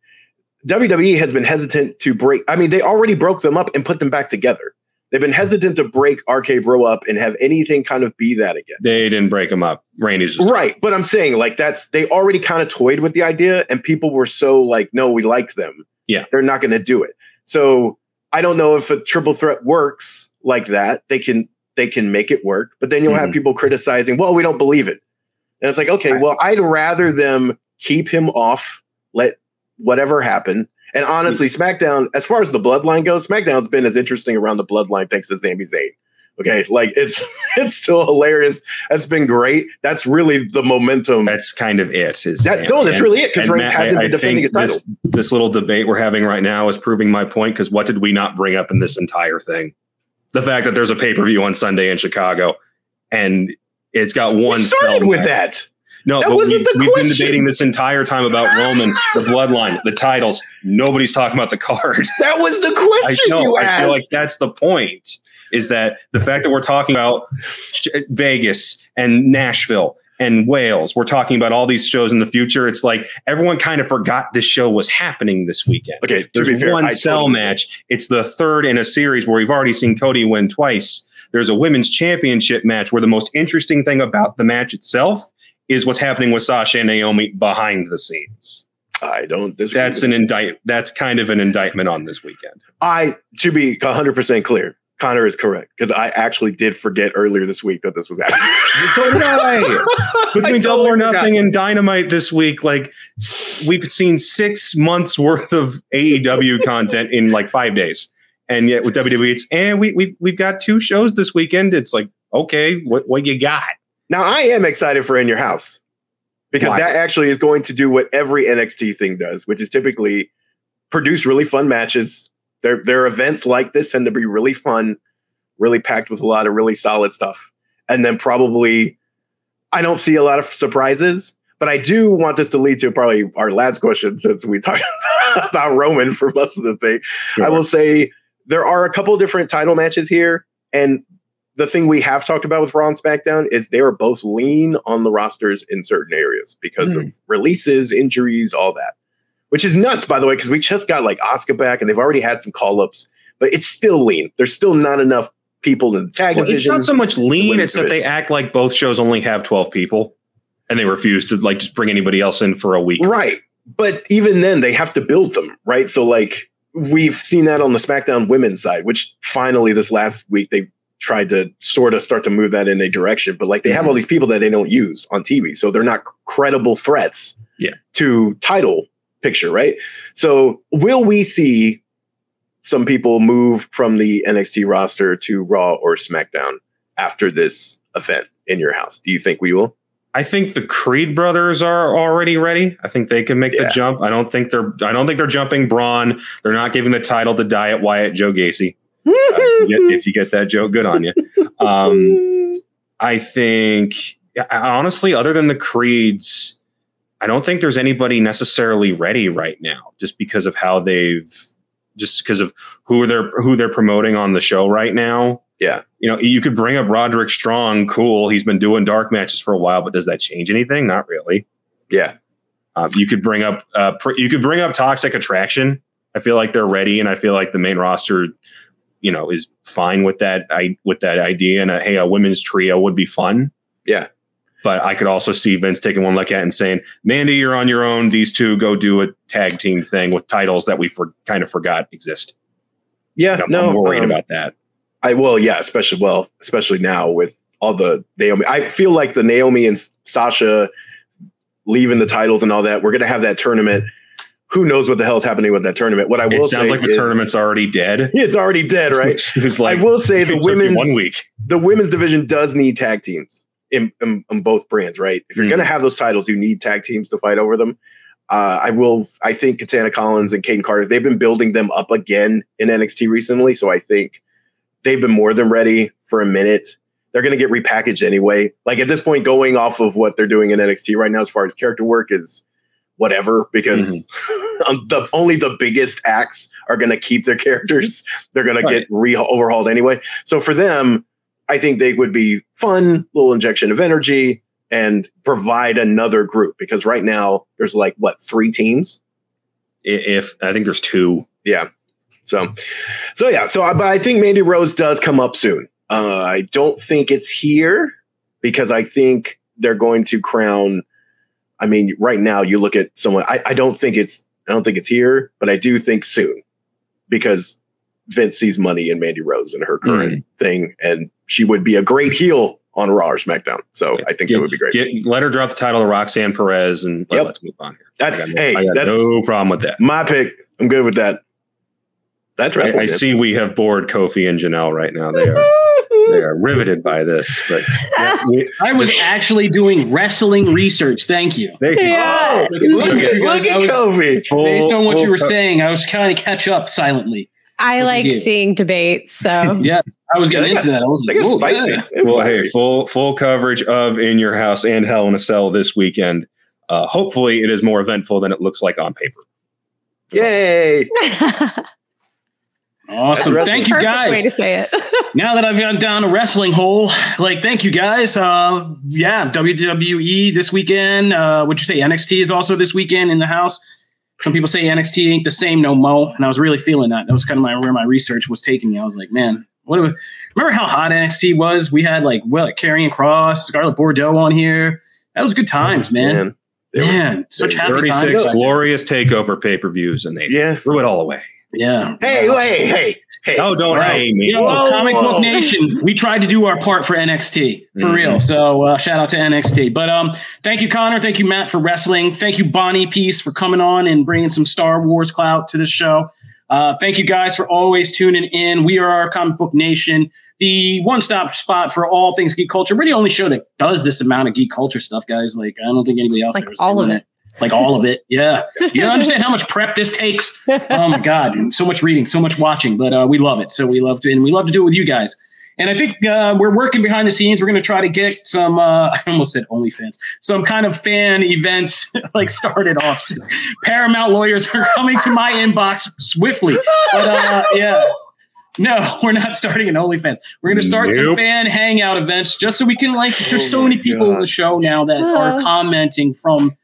S1: WWE has been hesitant to break. I mean, they already broke them up and put them back together. They've been hesitant to break RK Bro up and have anything kind of be that again.
S5: They didn't break them up. Randy's
S1: Right. But I'm saying like that's they already kind of toyed with the idea and people were so like, no, we like them.
S5: Yeah.
S1: They're not going to do it. So I don't know if a triple threat works like that. They can they can make it work, but then you'll have
S5: Mhm.
S1: people criticizing, well, we don't believe it. And it's like, okay, well, I'd rather them keep him off, let whatever happen. And honestly, SmackDown, as far as the bloodline goes, SmackDown's been as interesting around the bloodline thanks to Sami Zayn. Okay, like it's it's still hilarious. That's been great. That's really the momentum.
S5: that's kind of it. Is
S1: That, no, that's
S5: and-
S1: really it because Reigns hasn't
S5: I-
S1: been
S5: I
S1: defending his title.
S5: This, this little debate we're having right now is proving my point because what did we not bring up in this entire thing? The fact that there's a pay per view on Sunday in Chicago, and it's got one.
S1: we started with
S5: match.
S1: that.
S5: No,
S1: That
S5: but
S1: wasn't
S5: we,
S1: the
S5: we've been debating this entire time about Roman, the bloodline, the titles. Nobody's talking about the card.
S1: That was the
S5: I
S1: question
S5: know.
S1: you
S5: I
S1: asked.
S5: feel like that's the point. Is that the fact that we're talking about Vegas and Nashville and Wales? We're talking about all these shows in the future. It's like everyone kind of forgot this show was happening this weekend.
S1: okay, to
S5: There's
S1: fair,
S5: one
S1: I
S5: cell
S1: totally-
S5: match. It's the third in a series where we've already seen Cody win twice. There's a women's championship match where the most interesting thing about the match itself is what's happening with Sasha and Naomi behind the scenes.
S1: I don't.
S5: That's an indict. That's kind of an indictment on this weekend.
S1: I to be 100 percent clear, Connor is correct because I actually did forget earlier this week that this was happening.
S5: So did I. Between
S1: I
S5: Double or
S1: totally forgot.
S5: Nothing and Dynamite this week, like we've seen six months worth of AEW content in like five days, and yet with WWE, it's and we we we've got two shows this weekend. It's like okay, what what you got?
S1: Now I am excited for In Your House because
S5: Why?
S1: that actually is going to do what every NXT thing does, which is typically produce really fun matches. Their their events like this tend to be really fun, really packed with a lot of really solid stuff, and then probably I don't see a lot of surprises. But I do want this to lead to probably our last question since we talked about Roman for most of the thing. I will say there are a couple different title matches here, and the thing we have talked about with Raw and SmackDown is they are both lean on the rosters in certain areas because of hmm. releases, injuries, all that. Which is nuts, by the way, because we just got like Oscar back and they've already had some call ups, but it's still lean. There's still not enough people in the tag
S5: Well, it's not so much lean; it's that they act like both shows only have twelve people, and they refuse to like just bring anybody else in for a week.
S1: Right. But even then, they have to build them, right? So, like, we've seen that on the SmackDown women's side, which finally this last week they tried to sort of start to move that in a direction. But, like, they have mm-hmm. all these people that they don't use on TV. So they're not credible threats
S5: Yeah.
S1: to title picture, right? So, will we see some people move from the NXT roster to Raw or SmackDown after this event in your house? Do you think we will?
S5: I think the Creed brothers are already ready. I think they can make
S1: Yeah.
S5: the jump. I don't think they're. I don't think they're jumping Bron. They're not giving the title to Diet Wyatt Joe Gacy. Uh, if, you get, if you get that joke, good on you. Um, I think honestly, other than the Creeds, I don't think there's anybody necessarily ready right now, just because of how they've, just because of who they're who they're promoting on the show right now.
S1: Yeah.
S5: you know, you could bring up Roderick Strong. Cool, he's been doing dark matches for a while, but does that change anything? Not really.
S1: yeah.
S5: Um, you could bring up uh, pr- you could bring up Toxic Attraction. I feel like they're ready, and I feel like the main roster, you know, is fine with that. I with that idea, and a, hey, a women's trio would be fun.
S1: Yeah.
S5: But I could also see Vince taking one look at it and saying, "Mandy, you're on your own. These two go do a tag team thing with titles that we for, kind of forgot exist."
S1: Yeah.
S5: I'm,
S1: no,
S5: I'm worried
S1: um,
S5: about that.
S1: I will, yeah, especially well, especially now with all the Naomi. I feel like the Naomi and Sasha leaving the titles and all that. We're gonna have that tournament. Who knows what the hell's happening with that tournament? What I will
S5: It sounds like the
S1: is-
S5: tournament's already dead.
S1: It's already dead, right?
S5: Was like
S1: I will say the women's
S5: one week.
S1: the women's division does need tag teams in, in, in both brands, right? If you're
S5: Mhm.
S1: going to have those titles, you need tag teams to fight over them. Uh, I will. I think Katana Collins and Kayden Carter they've been building them up again in NXT recently, so I think they've been more than ready for a minute. They're going to get repackaged anyway. Like at this point, going off of what they're doing in NXT right now, as far as character work is whatever, because um, the only the biggest acts are going to keep their characters. They're going
S5: Right.
S1: to get re overhauled anyway. So for them, I think they would be fun, little injection of energy, and provide another group because right now there's like what three teams.
S5: If I think there's two.
S1: Yeah. So, so yeah. So, but I think Mandy Rose does come up soon. Uh, I don't think it's here because I think they're going to crown. I mean, right now you look at someone. I, I don't think it's. I don't think it's here, but I do think soon because Vince sees money in Mandy Rose and her current
S5: Mm.
S1: thing, and she would be a great heel on Raw or SmackDown. So I think
S5: Get-
S1: that would be great.
S5: Get, let her drop the title to Roxanne Perez and let,
S1: Yep.
S5: us move on here.
S1: That's-
S5: I got, no,
S1: hey,
S5: I got
S1: that's-
S5: no problem with that.
S1: My pick. I'm good with that. That's
S5: I,
S1: wrestling.
S5: I see we have bored Kofi and Janelle right now. They are they are riveted by this. But yeah, we,
S2: I was
S5: Just-
S2: actually doing wrestling research. Thank you.
S5: they
S1: Oh,
S2: Look
S1: look
S2: at-
S1: at, look at
S2: was-
S1: Kofi.
S2: Based on what you were saying, I was trying to catch up silently.
S3: I like seeing debates. So
S2: Yeah, I was getting
S1: Yeah,
S2: into that. I was
S1: They
S2: like,
S1: got
S2: "Whoa,
S1: spicy.
S2: yeah."
S5: Well,
S1: fiery.
S5: hey, full full coverage of In Your House and Hell in a Cell this weekend. Uh, hopefully, it is more eventful than it looks like on paper.
S1: Yay!
S2: Awesome. Thank you guys.
S3: way to say it.
S2: now that I've gone down a wrestling hole, like, thank you guys. Uh, yeah, WWE this weekend. Uh, what'd you say? NXT is also this weekend in the house. Some people say NXT ain't the same no mo, and I was really feeling that. That was kind of my where my research was taking me. I was like, man, what? If, remember how hot NXT was? We had like well, Karrion Kross, Scarlett Bordeaux on here. That was good times, man.
S1: They were-
S2: Man, such happy
S5: 36
S2: times.
S5: glorious takeover pay per views, and they
S1: Yeah.
S5: threw it all away.
S2: Yeah.
S1: Hey, hey, hey, hey.
S5: Oh, don't
S1: Bro.
S5: hate me.
S2: Yo,
S1: Whoa,
S2: Comic
S1: whoa.
S2: Book Nation, we tried to do our part for NXT for
S5: Mhm.
S2: real. So uh, shout out to NXT. But um, thank you, Connor. Thank you, Matt, for wrestling. Thank you, Bonnie Piesse, for coming on and bringing some Star Wars clout to the show. Uh, thank you guys for always tuning in. We are our Comic Book Nation, the one-stop spot for all things geek culture. We're the only show that does this amount of geek culture stuff, guys. Like I don't think anybody else
S3: Like
S2: there is
S3: all of
S2: doing
S3: it.
S2: Like all of it. Yeah. You don't understand how much prep this takes? Oh my god. So much reading so much watching but uh, we love it. So we love to and we love to do it with you guys. And i think uh, we're working behind the scenes. We're going to try to get some uh, i almost said onlyfans some kind of fan events like started off. Paramount lawyers are coming to my inbox swiftly. But uh, yeah. No, we're not starting an OnlyFans. We're going to start some fan hangout events just so we can like. There's
S1: Oh
S2: so many people in the show now that are commenting from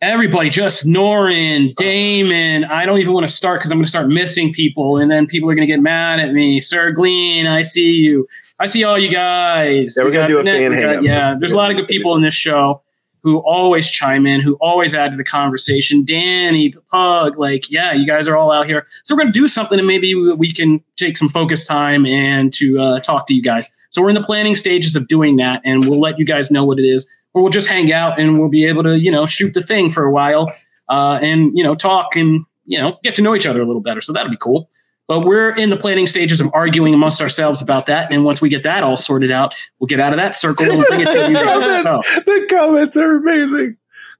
S2: everybody just Norin, Damon. I don't even want to start because I'm going to start missing people, and then people are going to get mad at me. Sir Glean, I see you. I see all you guys.
S1: Yeah, we're gonna do a fan hangout.
S2: Yeah, there's a lot of good people in this show who always chime in, who always add to the conversation. Danny, Pug, like, yeah, you guys are all out here. So we're going to do something and maybe we we can take some focus time and to uh, talk to you guys. So we're in the planning stages of doing that, and we'll let you guys know what it is. Or we'll just hang out and we'll be able to, you know, shoot the thing for a while uh, and, you know, talk and, you know, get to know each other a little better. So that'll be cool. But we're in the planning stages of arguing amongst ourselves about that. And once we get that all sorted out, we'll get out of that circle and bring it to you guys. So.
S1: the comments are amazing.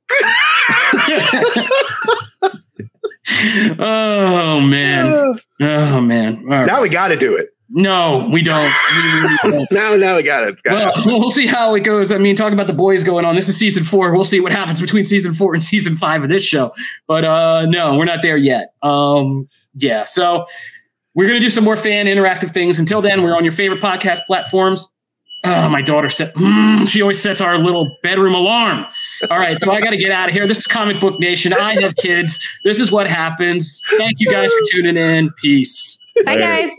S2: oh man. Oh man. All right.
S1: Now we got to do it.
S2: No, we don't. We- we don't.
S1: Now, now we got it. It's
S2: Well,
S1: got
S2: we'll see how it goes. I mean, talk about the boys going on. This is season four. We'll see what happens between season four and season five of this show. But uh no, we're not there yet. Um, yeah. So we're gonna do some more fan interactive things. Until then, we're on your favorite podcast platforms. Oh, my daughter said mm, she always sets our little bedroom alarm. All right, so I got to get out of here. This is Comic Book Nation. I have kids. This is what happens. Thank you guys for tuning in. Peace.
S3: Bye, guys.